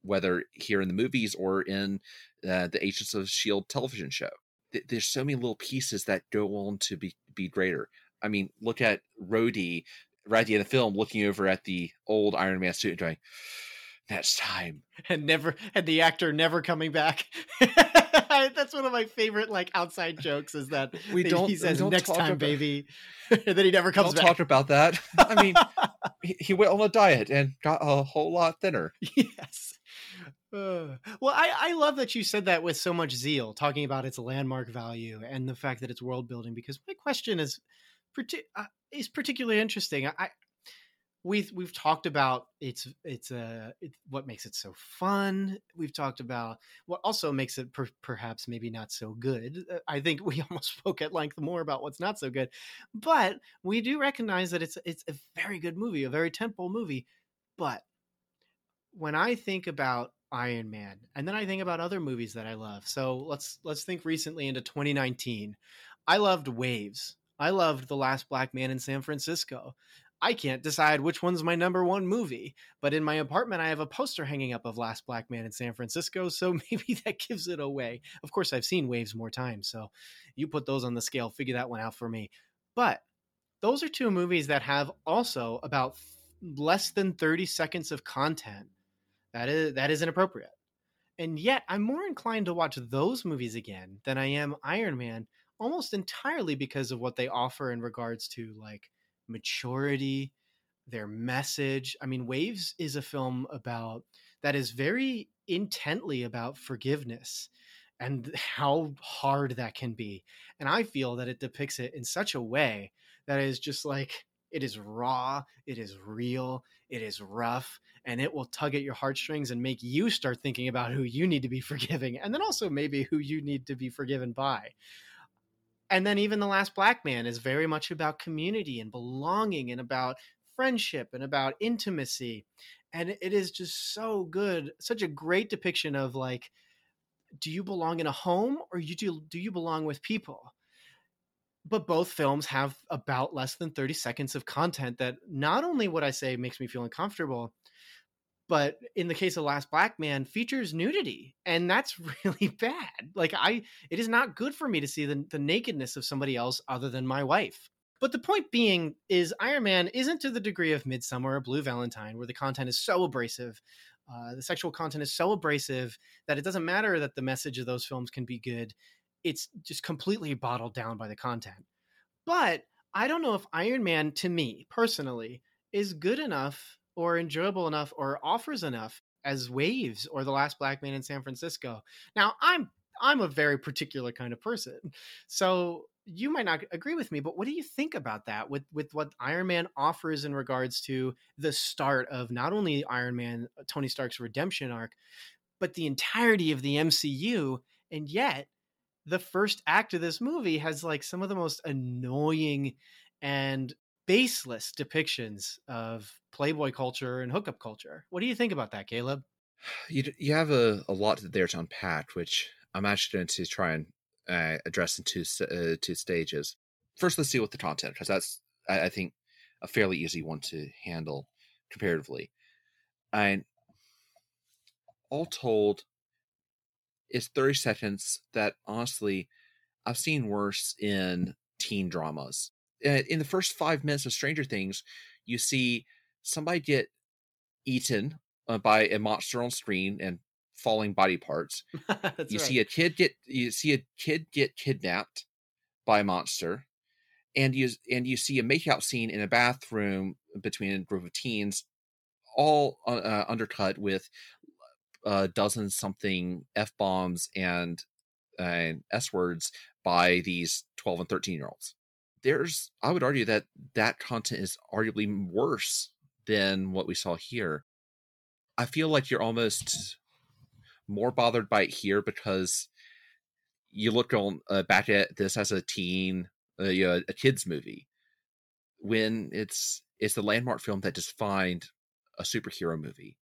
whether here in the movies or in uh, the Agents of Shield television show. Th- there's so many little pieces that go on to be be greater. I mean, look at Rhodey right at the end of the film, looking over at the old Iron Man suit and going, "That's time," and never and the actor never coming back. (laughs) that's one of my favorite like outside jokes is that (laughs) we don't he says don't next time about, baby. (laughs) And then he never comes don't back talk about that. I mean he, he, went on a diet and got a whole lot thinner. Yes. Uh, well I, I love that you said that with so much zeal talking about its landmark value and the fact that it's world building because my question is uh, is particularly interesting. I, we've we've talked about it's it's a what makes it so fun. We've talked about what also makes it per, perhaps maybe not so good. Uh, I think (laughs) we almost spoke at length more about what's not so good, but we do recognize that it's it's a very good movie, a very temple movie. But when I think about Iron Man, and then I think about other movies that I love. So let's let's think recently into 2019. I loved Waves. I loved The Last Black Man in San Francisco. I can't decide which one's my number one movie. But in my apartment, I have a poster hanging up of Last Black Man in San Francisco, so (laughs) maybe that gives it away. Of course, I've seen Waves more times, so you put those on the scale, figure that one out for me. But those are two movies that have also about less than 30 seconds of content. That is that is inappropriate. And yet, I'm more inclined to watch those movies again than I am Iron Man, almost entirely because of what they offer in regards to like maturity, their message. I mean, Waves is a film about that is very intently about forgiveness and (laughs) how hard that can be. And I feel that it depicts it in such a way that is just like it is raw, it is real, it is rough, and it will tug at your heartstrings and make you start thinking about who you need to be (laughs) forgiving and then also maybe who you need to be forgiven by and then even the last black man is very much about community and belonging and about friendship and about intimacy. And it is just so good such a great depiction of like do you belong in a home or you do do you belong with people? But both films have about less than 30 seconds of content that not only would i say makes me feel uncomfortable but in the case of Last Black Man, features nudity, and that's (laughs) really bad. Like I, it is not good for me to see the, the nakedness of somebody else other than my wife. But the point being is Iron Man isn't to the degree of Midsommar or Blue Valentine, where the content is so abrasive, uh, the sexual content is so abrasive that it doesn't matter that the message of those films can be good. It's just completely bottled down by the content. But I don't know if Iron Man, to me personally, is good enough or enjoyable enough or offers enough as Waves or The Last Black Man in San Francisco. Now, I'm I'm a very particular kind of person. So you might not agree with me, but what do you think about that with with what Iron Man offers in regards to the start of not only Iron Man uh, Tony Stark's redemption arc, but the entirety of the MCU and yet the first act of this movie has like some of the most annoying and baseless depictions of playboy culture and hookup culture. What do you think about that, Caleb? You you have a, a lot there to unpack, which I'm actually going to try and uh, address in two uh, two stages. First, let's deal with the content because that's I, I, think a fairly easy one to handle comparatively. And all told, it's 30 seconds that honestly I've seen worse in teen dramas. Uh, in the first five minutes of Stranger Things, you see somebody get eaten uh, by a monster on screen and falling body parts. (laughs) you right. see a kid get you see a kid get kidnapped by a monster, and you and you see a makeout scene in a bathroom between a group of teens, all uh, uh undercut with a dozen something f bombs and uh, s words by these twelve and thirteen year olds. There's, I would argue that that content is arguably worse than what we saw here. I feel like you're almost more bothered by it here because you look on uh, back at this as a teen, uh, you know, a kids movie, when it's it's the landmark film that defined a superhero movie.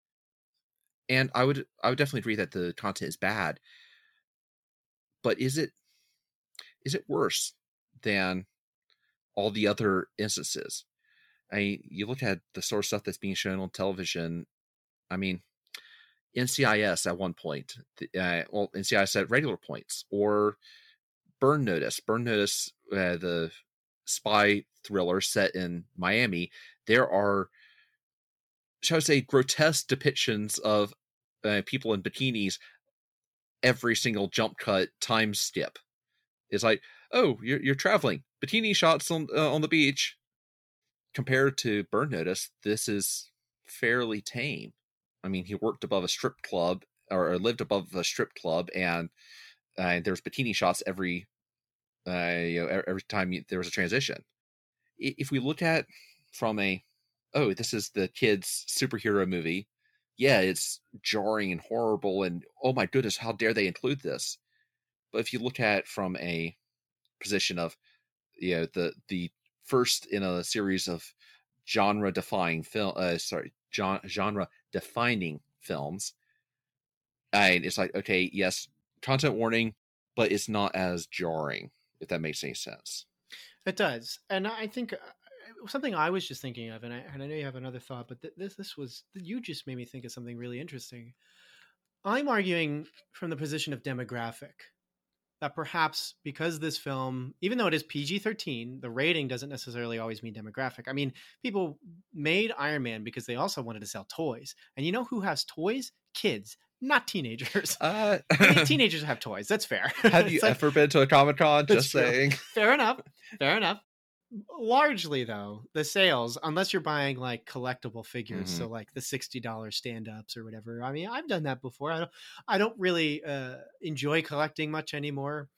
And I would I would definitely agree that the content is bad, but is it is it worse than all the other instances? I mean, you look at the sort of stuff that's being shown on television. I mean, NCIS at one point, uh, well, NCIS at regular points, or Burn Notice. Burn Notice, uh, the spy thriller set in Miami. There are, shall I say, grotesque depictions of uh, people in bikinis every single jump cut time skip. It's like, oh, you're, you're traveling bikini shots on uh, on the beach. Compared to Burn Notice, this is fairly tame. I mean, he worked above a strip club or lived above a strip club, and uh, there's bikini shots every uh, you know every time you, there was a transition. If we look at from a oh this is the kids superhero movie, yeah, it's jarring and horrible, and oh my goodness, how dare they include this? But if you look at from a position of you know the the first in a series of genre defying film uh, sorry genre defining films. And it's like, okay, yes, content warning, but it's not as jarring, if that makes any sense. It does. And I think uh, something I was just thinking of, and I, and I know you have another thought, but th- this, this was, you just made me think of something really interesting. I'm arguing from the position of demographic that perhaps because this film, even though it is PG 13, the rating doesn't necessarily always mean demographic. I mean, people made Iron Man because they also wanted to sell toys. And you know who has toys? Kids, not teenagers. Uh, (laughs) I mean, teenagers have toys. That's fair. (laughs) Have (laughs) you like, ever been to a Comic Con? Just saying. Fair enough. Fair enough largely though the sales unless you're buying like collectible figures mm-hmm. so like the $60 stand-ups or whatever. I mean i've done that before. I don't i don't really uh, enjoy collecting much anymore.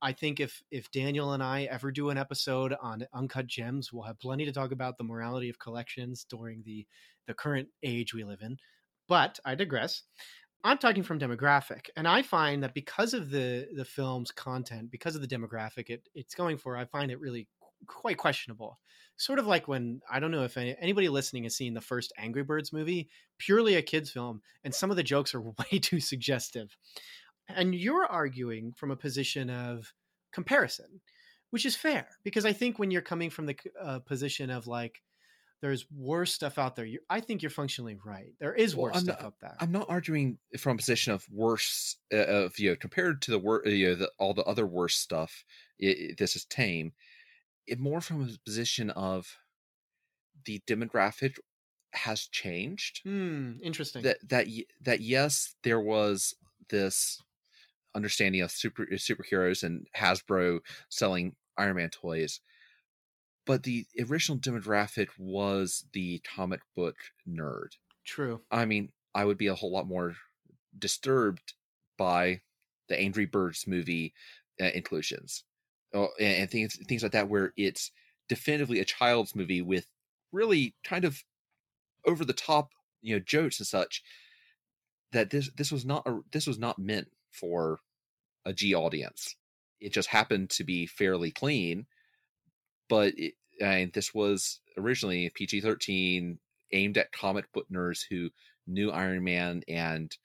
I think if if daniel and i ever do an episode on uncut gems we'll have plenty to talk about the morality of collections during the the current age we live in. But i digress. I'm talking from demographic, and I find that because of the the film's content, because of the demographic it, it's going for, I find it really quite questionable. Sort of like when I don't know if any, anybody listening has seen the first Angry Birds movie, purely a kids film, and some of the jokes are (laughs) way too suggestive. And you're arguing from a position of comparison, which is fair because I think when you're coming from the uh, position of like there's worse stuff out there. I think you're functionally right. There is Well, worse I'm stuff not- up there. I'm not arguing from a position of worse uh, of you know compared to the wor- you know the, all the other worse stuff. i i- this is tame. It more from a position of the demographic has changed. Hmm. Interesting. That that that yes, there was this understanding of super uh, superheroes and Hasbro selling Iron Man toys, but the original demographic was the comic book nerd. True. I mean, I would be a whole lot more disturbed by the Angry Birds movie uh, inclusions Oh, and, and things things like that, where it's definitively a child's movie with really kind of over the top, you know, jokes and such. That this this was not a, this was not meant for a G audience. It just happened to be fairly clean, but it, and this was originally PG thirteen aimed at comic book nerds who knew Iron Man and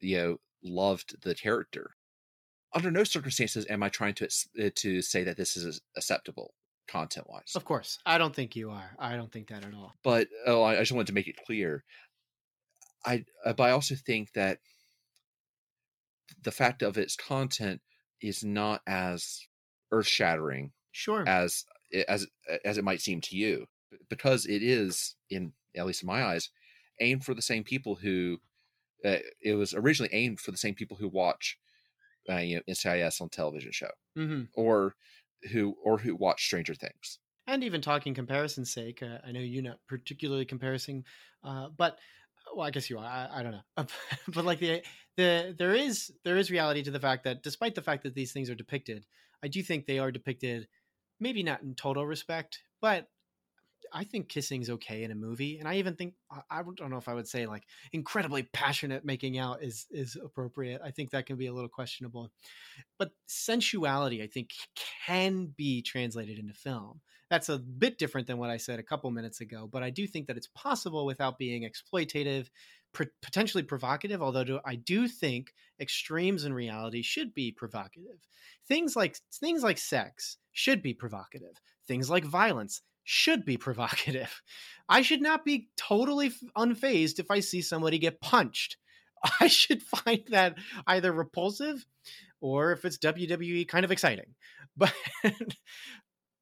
you know loved the character. Under no circumstances am I trying to uh, to say that this is acceptable content wise. Of course. I don't think you are. I don't think that at all. But oh, I I just wanted to make it clear. I uh, but I also think that the fact of its content is not as earth shattering Sure. as as as it might seem to you because it is in at least in my eyes aimed for the same people who uh, it was originally aimed for the same people who watch uh, you know NCIS on television show hmm or who or who watch Stranger Things. and even talking comparison's sake, uh, I know you're not particularly comparing, uh, but well, I guess you are. I, I don't know, (laughs) but like the the there is there is reality to the fact that despite the fact that these things are depicted, I do think they are depicted, maybe not in total respect, but I think kissing's okay in a movie, and I even think I- I don't know if I would say like incredibly passionate making out is is appropriate. I think that can be a little questionable, but sensuality I think can be translated into film. That's a bit different than what I said a couple minutes ago, but I do think that it's possible without being exploitative, potentially provocative. Although I do think extremes in reality should be provocative. Things like things like sex should be provocative. Things like violence should be (laughs) provocative. I should not be totally unfazed if I see somebody get punched. (laughs) I should find that either repulsive or if it's WWE kind of exciting. (laughs) But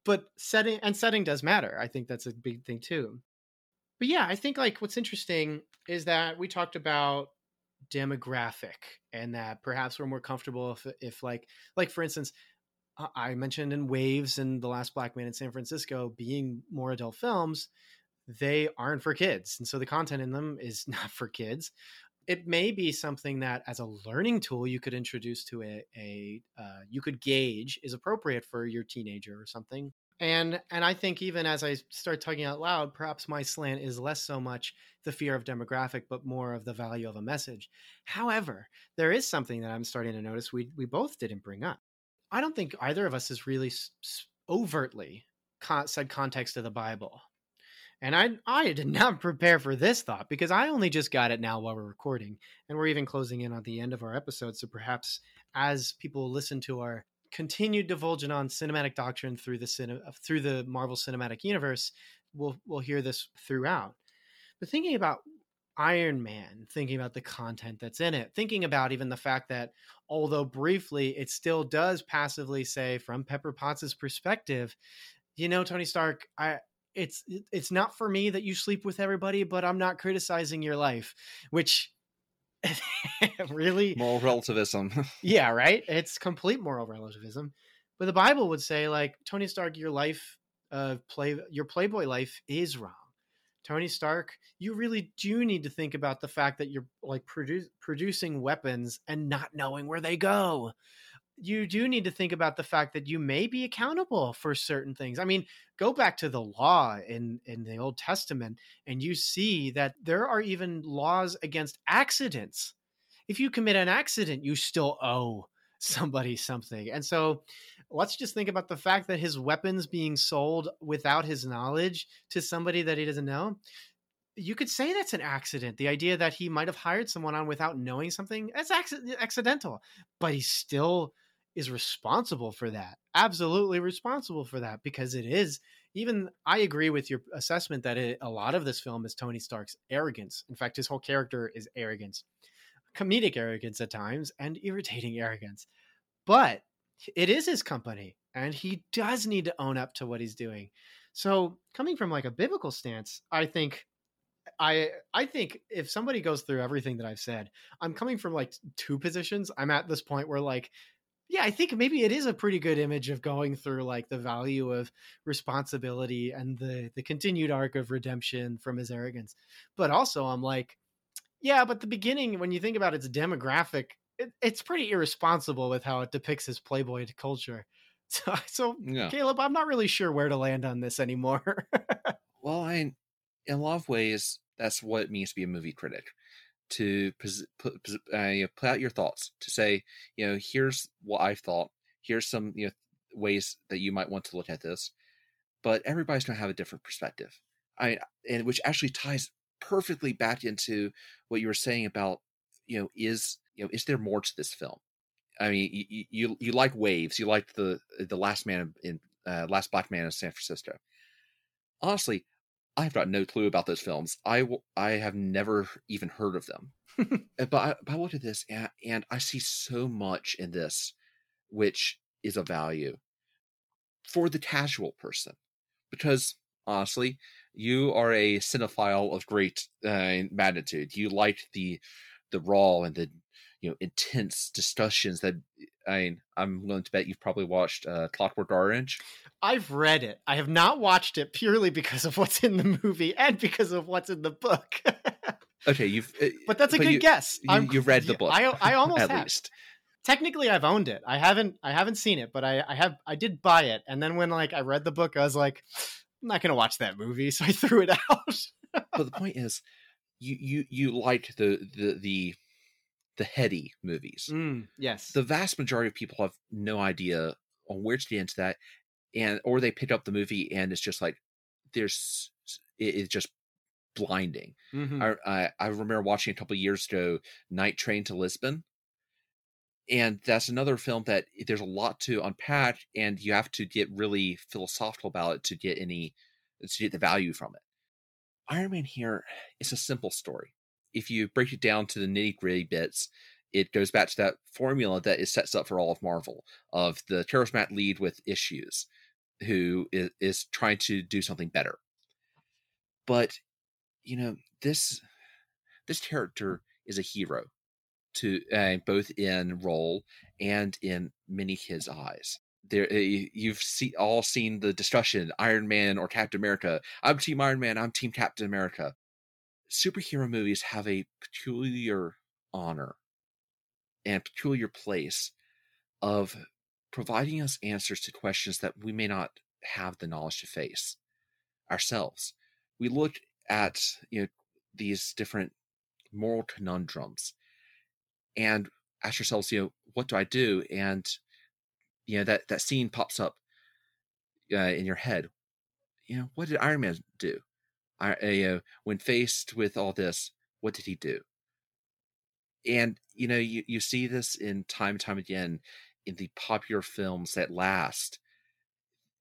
but setting and setting does matter. I think that's a big thing too. But yeah, I think like what's interesting is that we talked about demographic and that perhaps we're more comfortable if if like like for instance I- mentioned in Waves and The Last Black Man in San Francisco being more adult films, they aren't for kids. And so the content in them is (laughs) not for kids. It may be something that as a learning tool you could introduce to a, a uh, you could gauge is appropriate for your teenager or something. And and I think even as I start talking out loud, perhaps my slant is less so much the fear of demographic, but more of the value of a message. However, there is something that I'm starting to notice we we both didn't bring up. I don't think either of us has really overtly con- said context of the Bible. And I I did not (laughs) prepare for this thought because I only just got it now while we're recording, and we're even closing in on the end of our episode. So perhaps as people listen to our continued divulging on cinematic doctrine through the cine- uh, through the Marvel Cinematic Universe, we'll we'll hear this throughout. But thinking about Iron Man, thinking about the content that's in it, thinking about even the fact that although briefly it still does passively say from Pepper Potts' perspective, you know, Tony Stark, I it's it's not for me that you sleep with everybody, but I'm not criticizing your life, which (laughs) really Moral relativism. (laughs) yeah, right. It's complete moral relativism. But the Bible would say, like Tony Stark, your life, uh, play your Playboy life is wrong. Tony Stark, you really do need to think about the fact that you're like produ- producing weapons and not knowing where they go. You do need to think about the fact that you may be accountable for certain things. I mean, go back to the law in in the Old Testament, and you see that there are even laws against accidents if you commit an accident, you still owe somebody something. And so let's just think about the fact that his weapons being sold without his knowledge to somebody that he doesn't know. You could say that's an accident. The idea that he might have hired someone on without knowing something, that's accidental, but he still is responsible for that. Absolutely responsible for that because it is even I agree with your assessment that it, a lot of this film is Tony Stark's arrogance. In fact, his whole character is arrogance, comedic arrogance at times, and irritating (laughs) arrogance. But it is his company, and he does need to own up to what he's doing. So, coming from like a biblical stance, I think I I think if somebody goes through everything that I've said, I'm coming from like two positions. I'm at this point where like yeah, I think maybe it is a pretty good image of going through like the value of responsibility and the the continued arc of redemption from his arrogance. But also I'm like, yeah, but the beginning when you think about its demographic, it, it's pretty irresponsible with how it depicts his playboy culture. (laughs) So, so yeah. Caleb, I'm not really sure where to land on this anymore. (laughs) well, I, in a lot of ways, that's what it means to be a movie critic to put, uh, you know, put out your thoughts to say, you know, here's what I've thought. Here's some you know ways that you might want to look at this, but everybody's going to have a different perspective. I and which actually ties perfectly back into what you were saying about you know is you know is there more to this film? I mean, you you, you like waves, you like the the last man in uh, last black man in San Francisco. Honestly, I've got no clue about those films. I, I have never even heard of them. (laughs) But, I, but I look at this and, and I see so much in this, which is a value for the casual person. Because honestly, you are a cinephile of great uh, magnitude. You like the the raw and the you know intense discussions that I mean, I'm willing to bet you've probably watched uh, Clockwork Orange. I've read it. I have not watched it purely because of what's in the movie and because of what's in the book. (laughs) okay, you've. Uh, but that's a but good you, guess. You, you read the book. I, I almost at have. least. Technically, I've owned it. I haven't. I haven't seen it, but I, I have. I did buy it, and then when like I read the book, I was like, I'm not going to watch that movie, (laughs) so I threw it out. but the point is, you you you like the the the the heady movies. Mm, yes. The vast majority of people have no idea on where to get into that, and or they pick up the movie and it's just like there's it, it's just blinding. Mm-hmm. I, I, I remember watching a couple years ago, Night Train to Lisbon, and that's another film that there's a lot to unpack, and you have to get really philosophical about it to get any to get the value from it. Iron Man here is a simple story if you break it down to the nitty gritty bits, it goes back to that formula that it sets up for all of Marvel of the charismatic lead with issues who is, is trying to do something better. But you know this this character is a hero to uh, both in role and in many his eyes. There, uh, you've see, all seen the discussion: Iron Man or Captain America. I'm Team Iron Man. I'm Team Captain America superhero movies have a peculiar honor and peculiar place of providing us answers to questions that we may not have the knowledge to face ourselves. We look at you know these different moral conundrums and ask ourselves, you know, what do I do? And you know that that scene pops up uh, in your head. You know, what did Iron Man do? I, uh, when faced with all this, what did he do? And you know, you, you see this in time and time again in the popular films that last.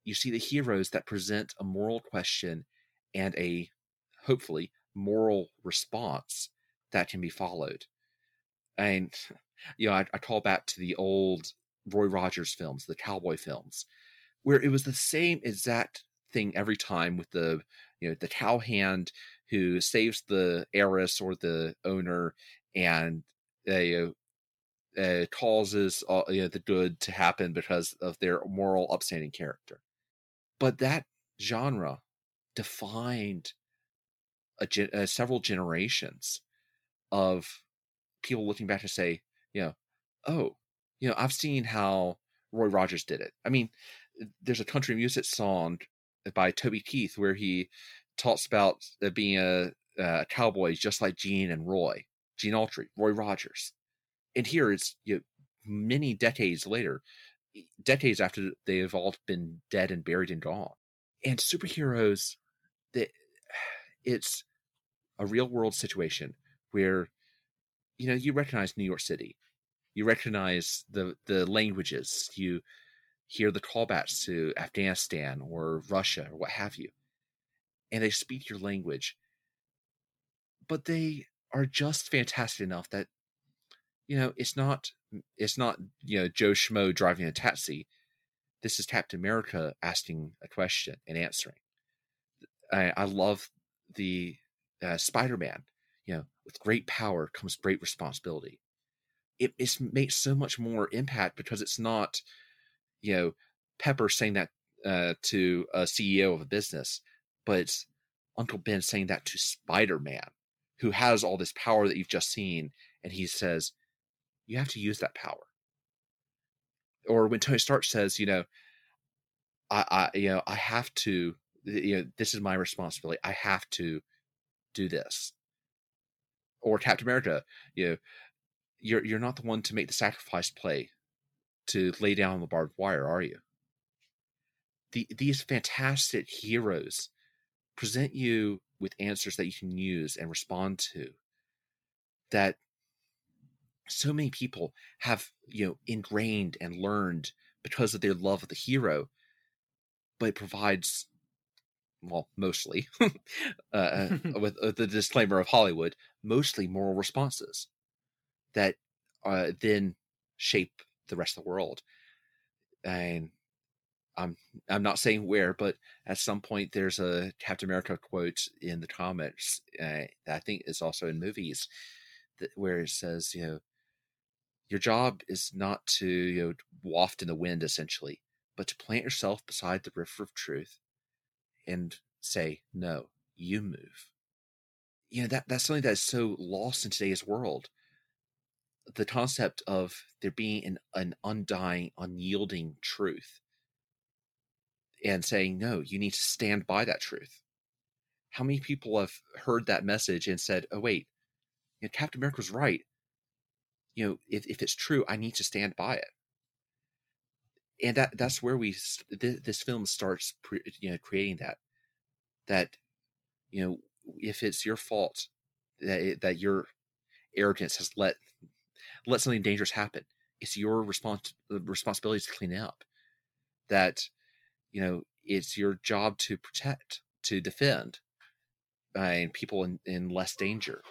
You see the heroes that present a moral question and a hopefully moral response that can be followed. And you know, I, I call back to the old Roy Rogers films, the cowboy films, where it was the same exact thing every time with the you know the cowhand who saves the heiress or the owner and uh, uh, causes uh, you know, the good to happen because of their moral upstanding character. But that genre defined a uh, several generations of people looking back to say you know oh you know i've seen how roy rogers did it. I mean there's a country music song by Toby Keith, where he talks about uh, being a, a cowboy just like Gene and Roy, Gene Autry, Roy Rogers. And here it's you know, many decades later, decades after they have all been dead and buried and gone. And superheroes, that (sighs) it's a real world situation where, you know, you recognize New York City. You recognize the the languages. You hear the callbacks to Afghanistan or Russia or what have you, and they speak your language. But they are just fantastic enough that you know it's not it's not you know Joe Schmo driving a taxi. This is Captain America asking a question and answering. I, I love the uh, Spider-Man. You know, with great power comes great responsibility. It, it makes so much more impact because it's not, you know, Pepper saying that uh, to a CEO of a business, but it's Uncle Ben saying that to Spider-Man, who has all this power that you've just seen, and he says, "You have to use that power." Or when Tony Stark says, "You know, I, I you know, I have to you know this is my responsibility. I have to do this. Or captain america you know you're you're not the one to make the sacrifice play to lay down the barbed wire are you? The, these fantastic heroes present you with answers that you can use and respond to that so many people have you know ingrained and learned because of their love of the hero but it provides well, mostly, (laughs) uh, (laughs) uh with uh, the disclaimer of Hollywood, mostly moral responses that uh, then shape the rest of the world. And I'm I'm not saying where, but at some point there's a Captain America quote in the comics uh, that I think is also in movies, that, where it says, you know, your job is not to you know waft in the wind essentially, but to plant yourself beside the river of truth and say, no, you move. You know, that, that's something that is so lost in today's world. The concept of there being an, an undying, unyielding truth and saying, no, you need to stand by that truth. How many people have heard that message and said, oh, wait, you know, Captain America was right. You know, if, if it's true, I need to stand by it and that that's where we th- this film starts pre, you know creating that that you know if it's your fault that that your arrogance has let let something dangerous happen it's your respons- responsibility to clean up that you know it's your job to protect to defend uh, and people in, in less danger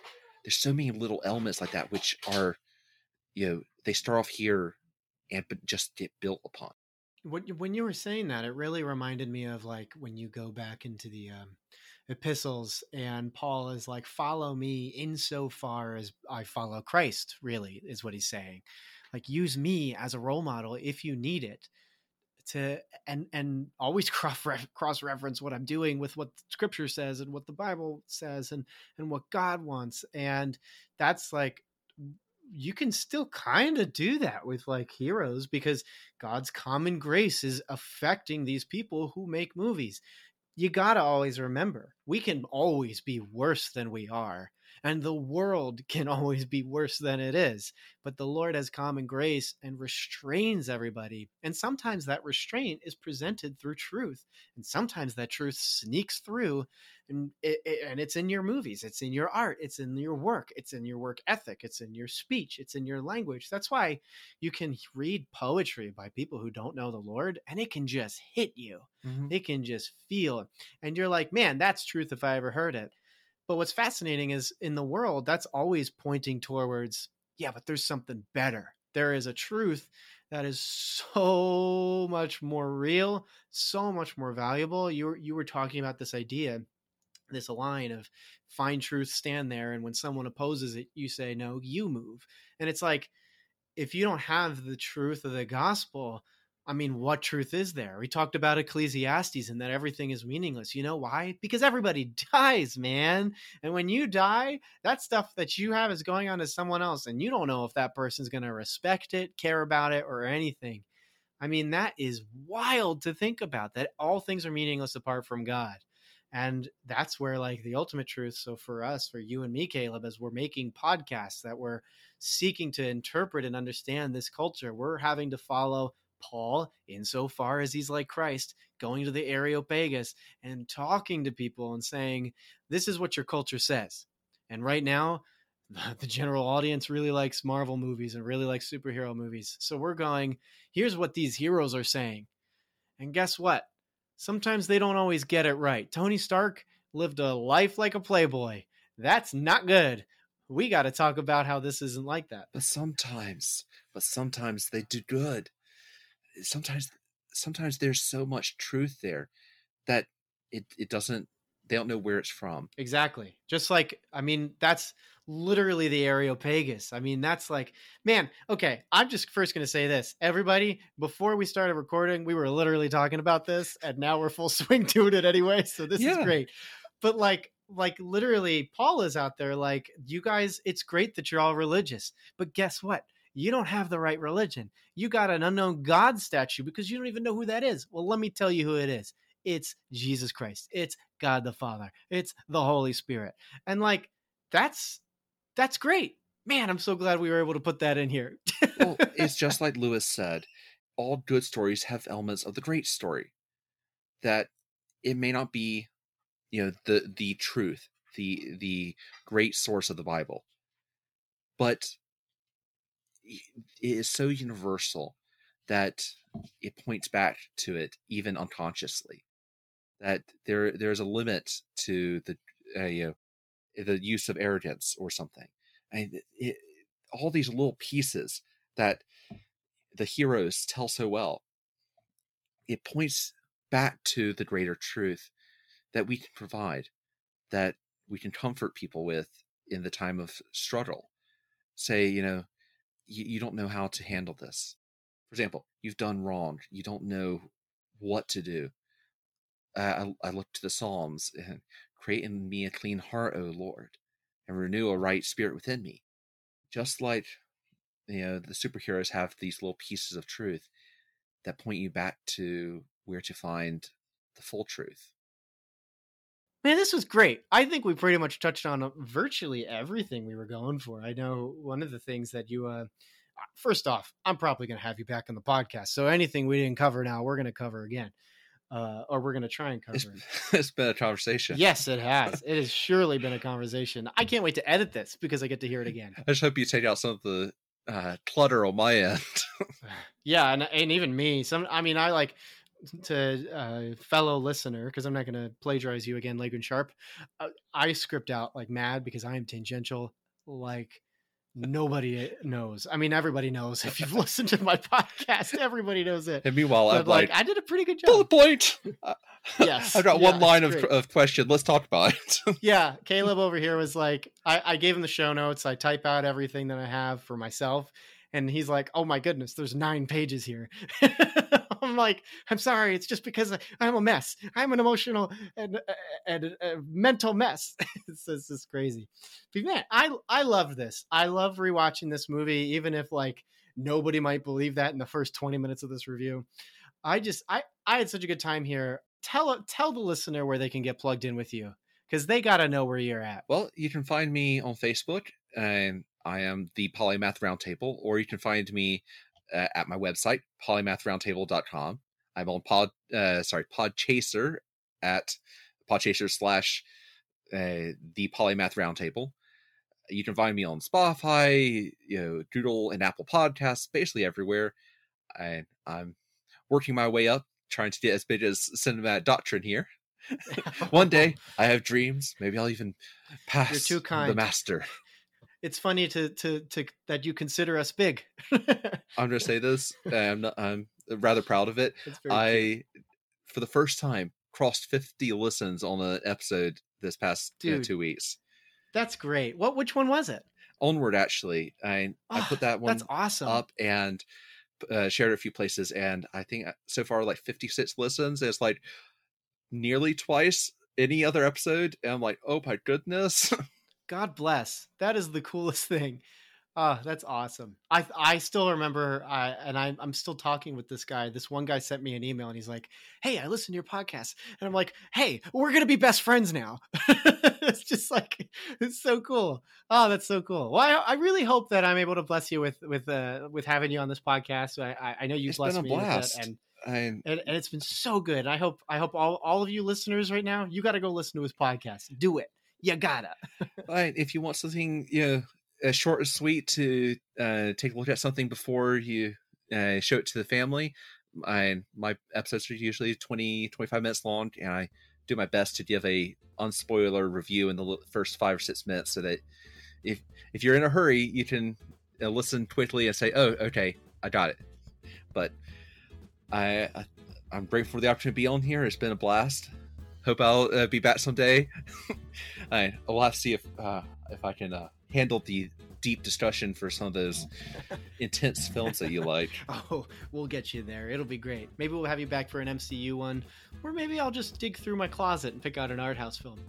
there's so many little elements like that which are you know they start off here and just get built upon. When you were saying that, it really reminded me of like when you go back into the um, epistles and Paul is like, "Follow me insofar as I follow Christ." Really, is what he's saying. Like, use me as a role model if you need it to and and always (laughs) cross cross reference what I'm doing with what scripture says and what the Bible says and and what God wants and that's like you can still kind of do that with like heroes because God's common grace is affecting these people who make movies. You got to always remember, we can always be worse than we are and the world (laughs) can always be worse than it is. But the Lord has common grace and restrains everybody. And sometimes that restraint is presented through truth. And sometimes that truth sneaks through and it, it, and it's in your movies, it's in your art, it's in your work, it's in your work ethic, it's in your speech, it's in your language. That's why you can read poetry by people who don't know the Lord and it can just hit you. Mm-hmm. It can just feel and you're like, "Man, that's truth if I ever heard it." But what's fascinating is in the world, that's always pointing towards, yeah, but there's something better. There is a truth that is so much more real, so much more valuable. You were, you were talking about this idea, this line of find truth, stand there, and when someone opposes it, you say no, you move. And it's like if you don't have the truth of the gospel, I mean, what truth is there? We talked about Ecclesiastes and that everything is meaningless. You know why? Because everybody (laughs) dies, man. And when you die, that stuff that you have is going on to someone else, and you don't know if that person's going to respect it, care about it, or anything. I mean, that is wild to think about that all things are meaningless apart from God. And that's where, like, the ultimate truth. So, for us, for you and me, Caleb, as we're making podcasts that we're seeking to interpret and understand this culture, we're having to follow Paul, insofar as he's like Christ, going to the Areopagus and talking to people and saying, This is what your culture says. And right now, (laughs) the general audience really likes Marvel movies and really likes superhero movies. So we're going, here's what these heroes are saying. And guess what? Sometimes they don't always get it right. Tony Stark lived a life like a playboy. That's not good. We got to talk about how this isn't like that. But sometimes, but sometimes they do good. Sometimes, sometimes there's so much truth there that it, it doesn't, they don't know where it's from. Exactly. Just like, I mean, that's literally the Areopagus. I mean, that's like, man, okay, I'm just first going to say this. Everybody, before we started recording, we were literally talking about this, and now we're full (laughs) swing doing it anyway. So this Yeah. is great. But like, like literally, Paul is out there like, you guys, it's great that you're all religious, but guess what? You don't have the right religion. You got an unknown God statue because you don't even know who that is. Well, let me tell you who it is. It's Jesus Christ. It's God the Father. It's the Holy Spirit. And like, that's that's great. Man, I'm so glad we were able to put that in here. well, (laughs) it's just like Lewis said all good stories have elements of the great story. That it may not be, you know, the the truth, the the great source of the Bible, but is so universal that it points back to it even unconsciously. That there there's a limit to the uh, you know the use of arrogance or something. And it, all these little pieces that the heroes tell so well, it points back to the greater truth that we can provide, that we can comfort people with in the time of struggle. Say, you know, you, you don't know how to handle this. For example, you've done wrong. You don't know what to do. Uh, I, I look to the Psalms and create in me a clean heart, O Lord, and renew a right spirit within me. Just like you know, the superheroes have these little pieces of truth that point you back to where to find the full truth. Man, this was great. I think we pretty much touched on uh, virtually everything we were going for. I know one of the things that you, uh, first off, I'm probably going to have you back on the podcast. So anything we didn't cover now, we're going to cover again, uh, or we're going to try and cover. It's, it. (laughs) it's been a conversation. Yes, it has. It has surely been a (laughs) conversation. I can't wait to edit this because I get to hear it again. I just hope you take out some of the uh, clutter on my end. (sighs) yeah, and and even me. Some, I mean, I like to uh, fellow listener because I'm not going to plagiarize you again, Lagun Sharp. Uh, I script out like mad because I am tangential like nobody knows. I mean, everybody knows if you've (laughs) listened to my podcast. Everybody knows it. and meanwhile, But I'm like, like, I did a pretty good job. bullet point. (laughs) (laughs) Yes, I've got yeah, one line of, of question. Let's talk about it. yeah, Caleb over here was like, I, I gave him the show notes. I type out everything that I have for myself. And he's like, oh my goodness, there's nine pages here. (laughs) I'm like, I'm sorry. It's just because I'm a mess. I'm an emotional and, uh, and, and mental mess. (laughs) this, just crazy. But man, I, I love this. I love rewatching this movie, even if like nobody might believe that in the first 20 minutes of this review. I just, I, I had such a good time here. Tell, tell the listener where they can get plugged in with you because they got to know where you're at. Well, you can find me on Facebook, and I am the Polymath Roundtable, or you can find me uh, at my website, polymathroundtable.com. I'm on Pod, uh, sorry, Podchaser at Podchaser slash uh, the Polymath Roundtable. You can find me on Spotify, you know, Google and Apple Podcasts, basically everywhere. I, I'm working my way up, trying to get as big as Cinematic Doctrine here. (laughs) One day, (laughs) I have dreams. Maybe I'll even pass the master. It's funny to to to that you consider us big. I'm gonna say this. (laughs) I'm not, I'm rather proud of it. It's very cute. I, for the first time, crossed 50 listens on an episode this past uh, two weeks. That's great. What which one was it? Onward, actually, I I Ah, put that one That's awesome. up and uh, shared it a few places, and I think uh, so far like 56 listens. It's like nearly twice any other episode, and I'm like, oh my goodness. (laughs) God bless. That is the (laughs) coolest thing. Ah, that's awesome. I I still remember, I and I, I'm still talking with this guy. This one guy sent me an email, and he's like, "Hey, I listened to your podcast," and I'm like, "Hey, we're gonna be best friends now." (laughs) it's just like it's so cool. Oh, that's so cool. Well, I, I really hope that I'm able to bless you with with uh with having you on this podcast. I I, I know you It's blessed been a me blast. with it, and and and, and it's been so good. I hope I hope all, all of you listeners right now, you got to go listen to his podcast. Do it. You gotta. But if you want something, you know, uh, short and sweet to uh, take a look at something before you uh, show it to the family, I, my episodes are usually 20, 25 minutes long, and I do my best to give a unspoiler review in the first five or six minutes so that if if you're in a hurry, you can uh, listen quickly and say, "Oh, okay, I got it." But I, I I'm grateful for the opportunity to be on here. It's been a blast. Hope I'll uh, be back someday. (laughs) I will have to see if uh, if I can uh, handle the deep discussion for some of those (laughs) intense films that you like. (laughs) Oh, we'll get you there. It'll be great. Maybe we'll have you back for an MCU one, or maybe I'll just dig through my closet and pick out an art house film.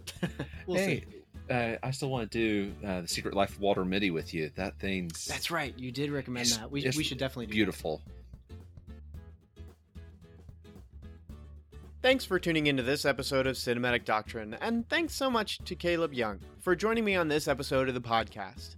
we'll hey, see. uh, I still want to do uh, the Secret Life of Walter Mitty with you. That thing's That's right. You did recommend that. We, we should definitely do that. Thanks for tuning into this episode of Cinematic Doctrine, and thanks so much to Caleb Young for joining me on this episode of the podcast.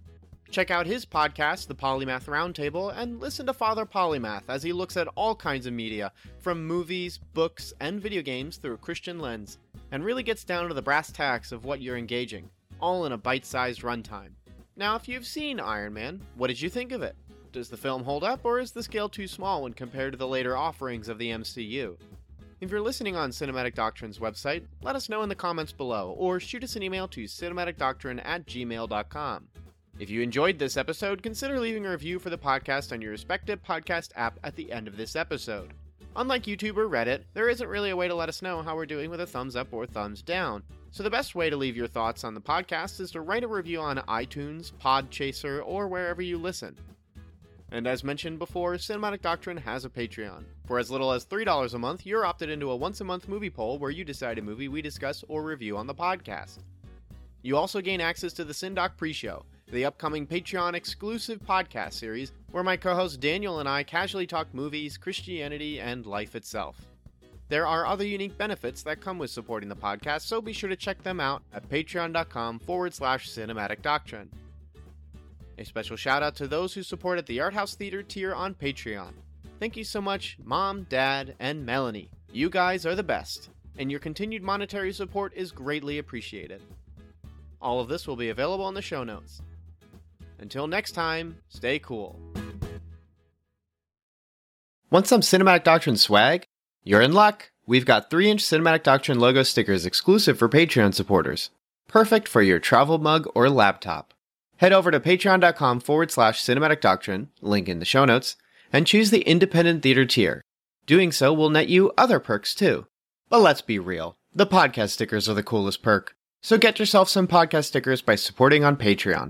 Check out his podcast, The Polymath Roundtable, and listen to Father Polymath as he looks at all kinds of media, from movies, books, and video games through a Christian lens, and really gets down to the brass tacks of what you're engaging, all in a bite sized runtime. Now, if you've seen Iron Man, what did you think of it? Does the film hold up, or is the scale too small when compared to the later offerings of the MCU? If you're listening on Cinematic Doctrine's website, let us know in the comments below, or shoot us an email to cinematicdoctrine at gmail.com. If you enjoyed this episode, consider leaving a review for the podcast on your respective podcast app at the end of this episode. Unlike YouTube or Reddit, there isn't really a way to let us know how we're doing with a thumbs up or thumbs down. So the best way to leave your thoughts on the podcast is to write a review on iTunes, Podchaser, or wherever you listen. And as mentioned before, Cinematic Doctrine has a Patreon. For as little as $3 a month, you're opted into a once a month movie poll where you decide a movie we discuss or review on the podcast. You also gain access to the Syndoc pre show, the upcoming Patreon exclusive podcast series where my co host Daniel and I casually talk movies, Christianity, and life itself. There are other unique benefits that come with supporting the podcast, so be sure to check them out at patreon.com forward slash cinematic doctrine. A special shout out to those who supported the Art House Theater tier on Patreon. Thank you so much, Mom, Dad, and Melanie. You guys are the best, and your continued monetary support is greatly appreciated. All of this will be available in the show notes. Until next time, stay cool. Want some Cinematic Doctrine swag? You're in luck! We've got 3 inch Cinematic Doctrine logo stickers exclusive for Patreon supporters. Perfect for your travel mug or laptop. Head over to patreon.com forward slash cinematic doctrine, link in the show notes, and choose the independent theater tier. Doing so will net you other perks too. But let's be real, the podcast stickers are the coolest perk. So get yourself some podcast stickers by supporting on Patreon.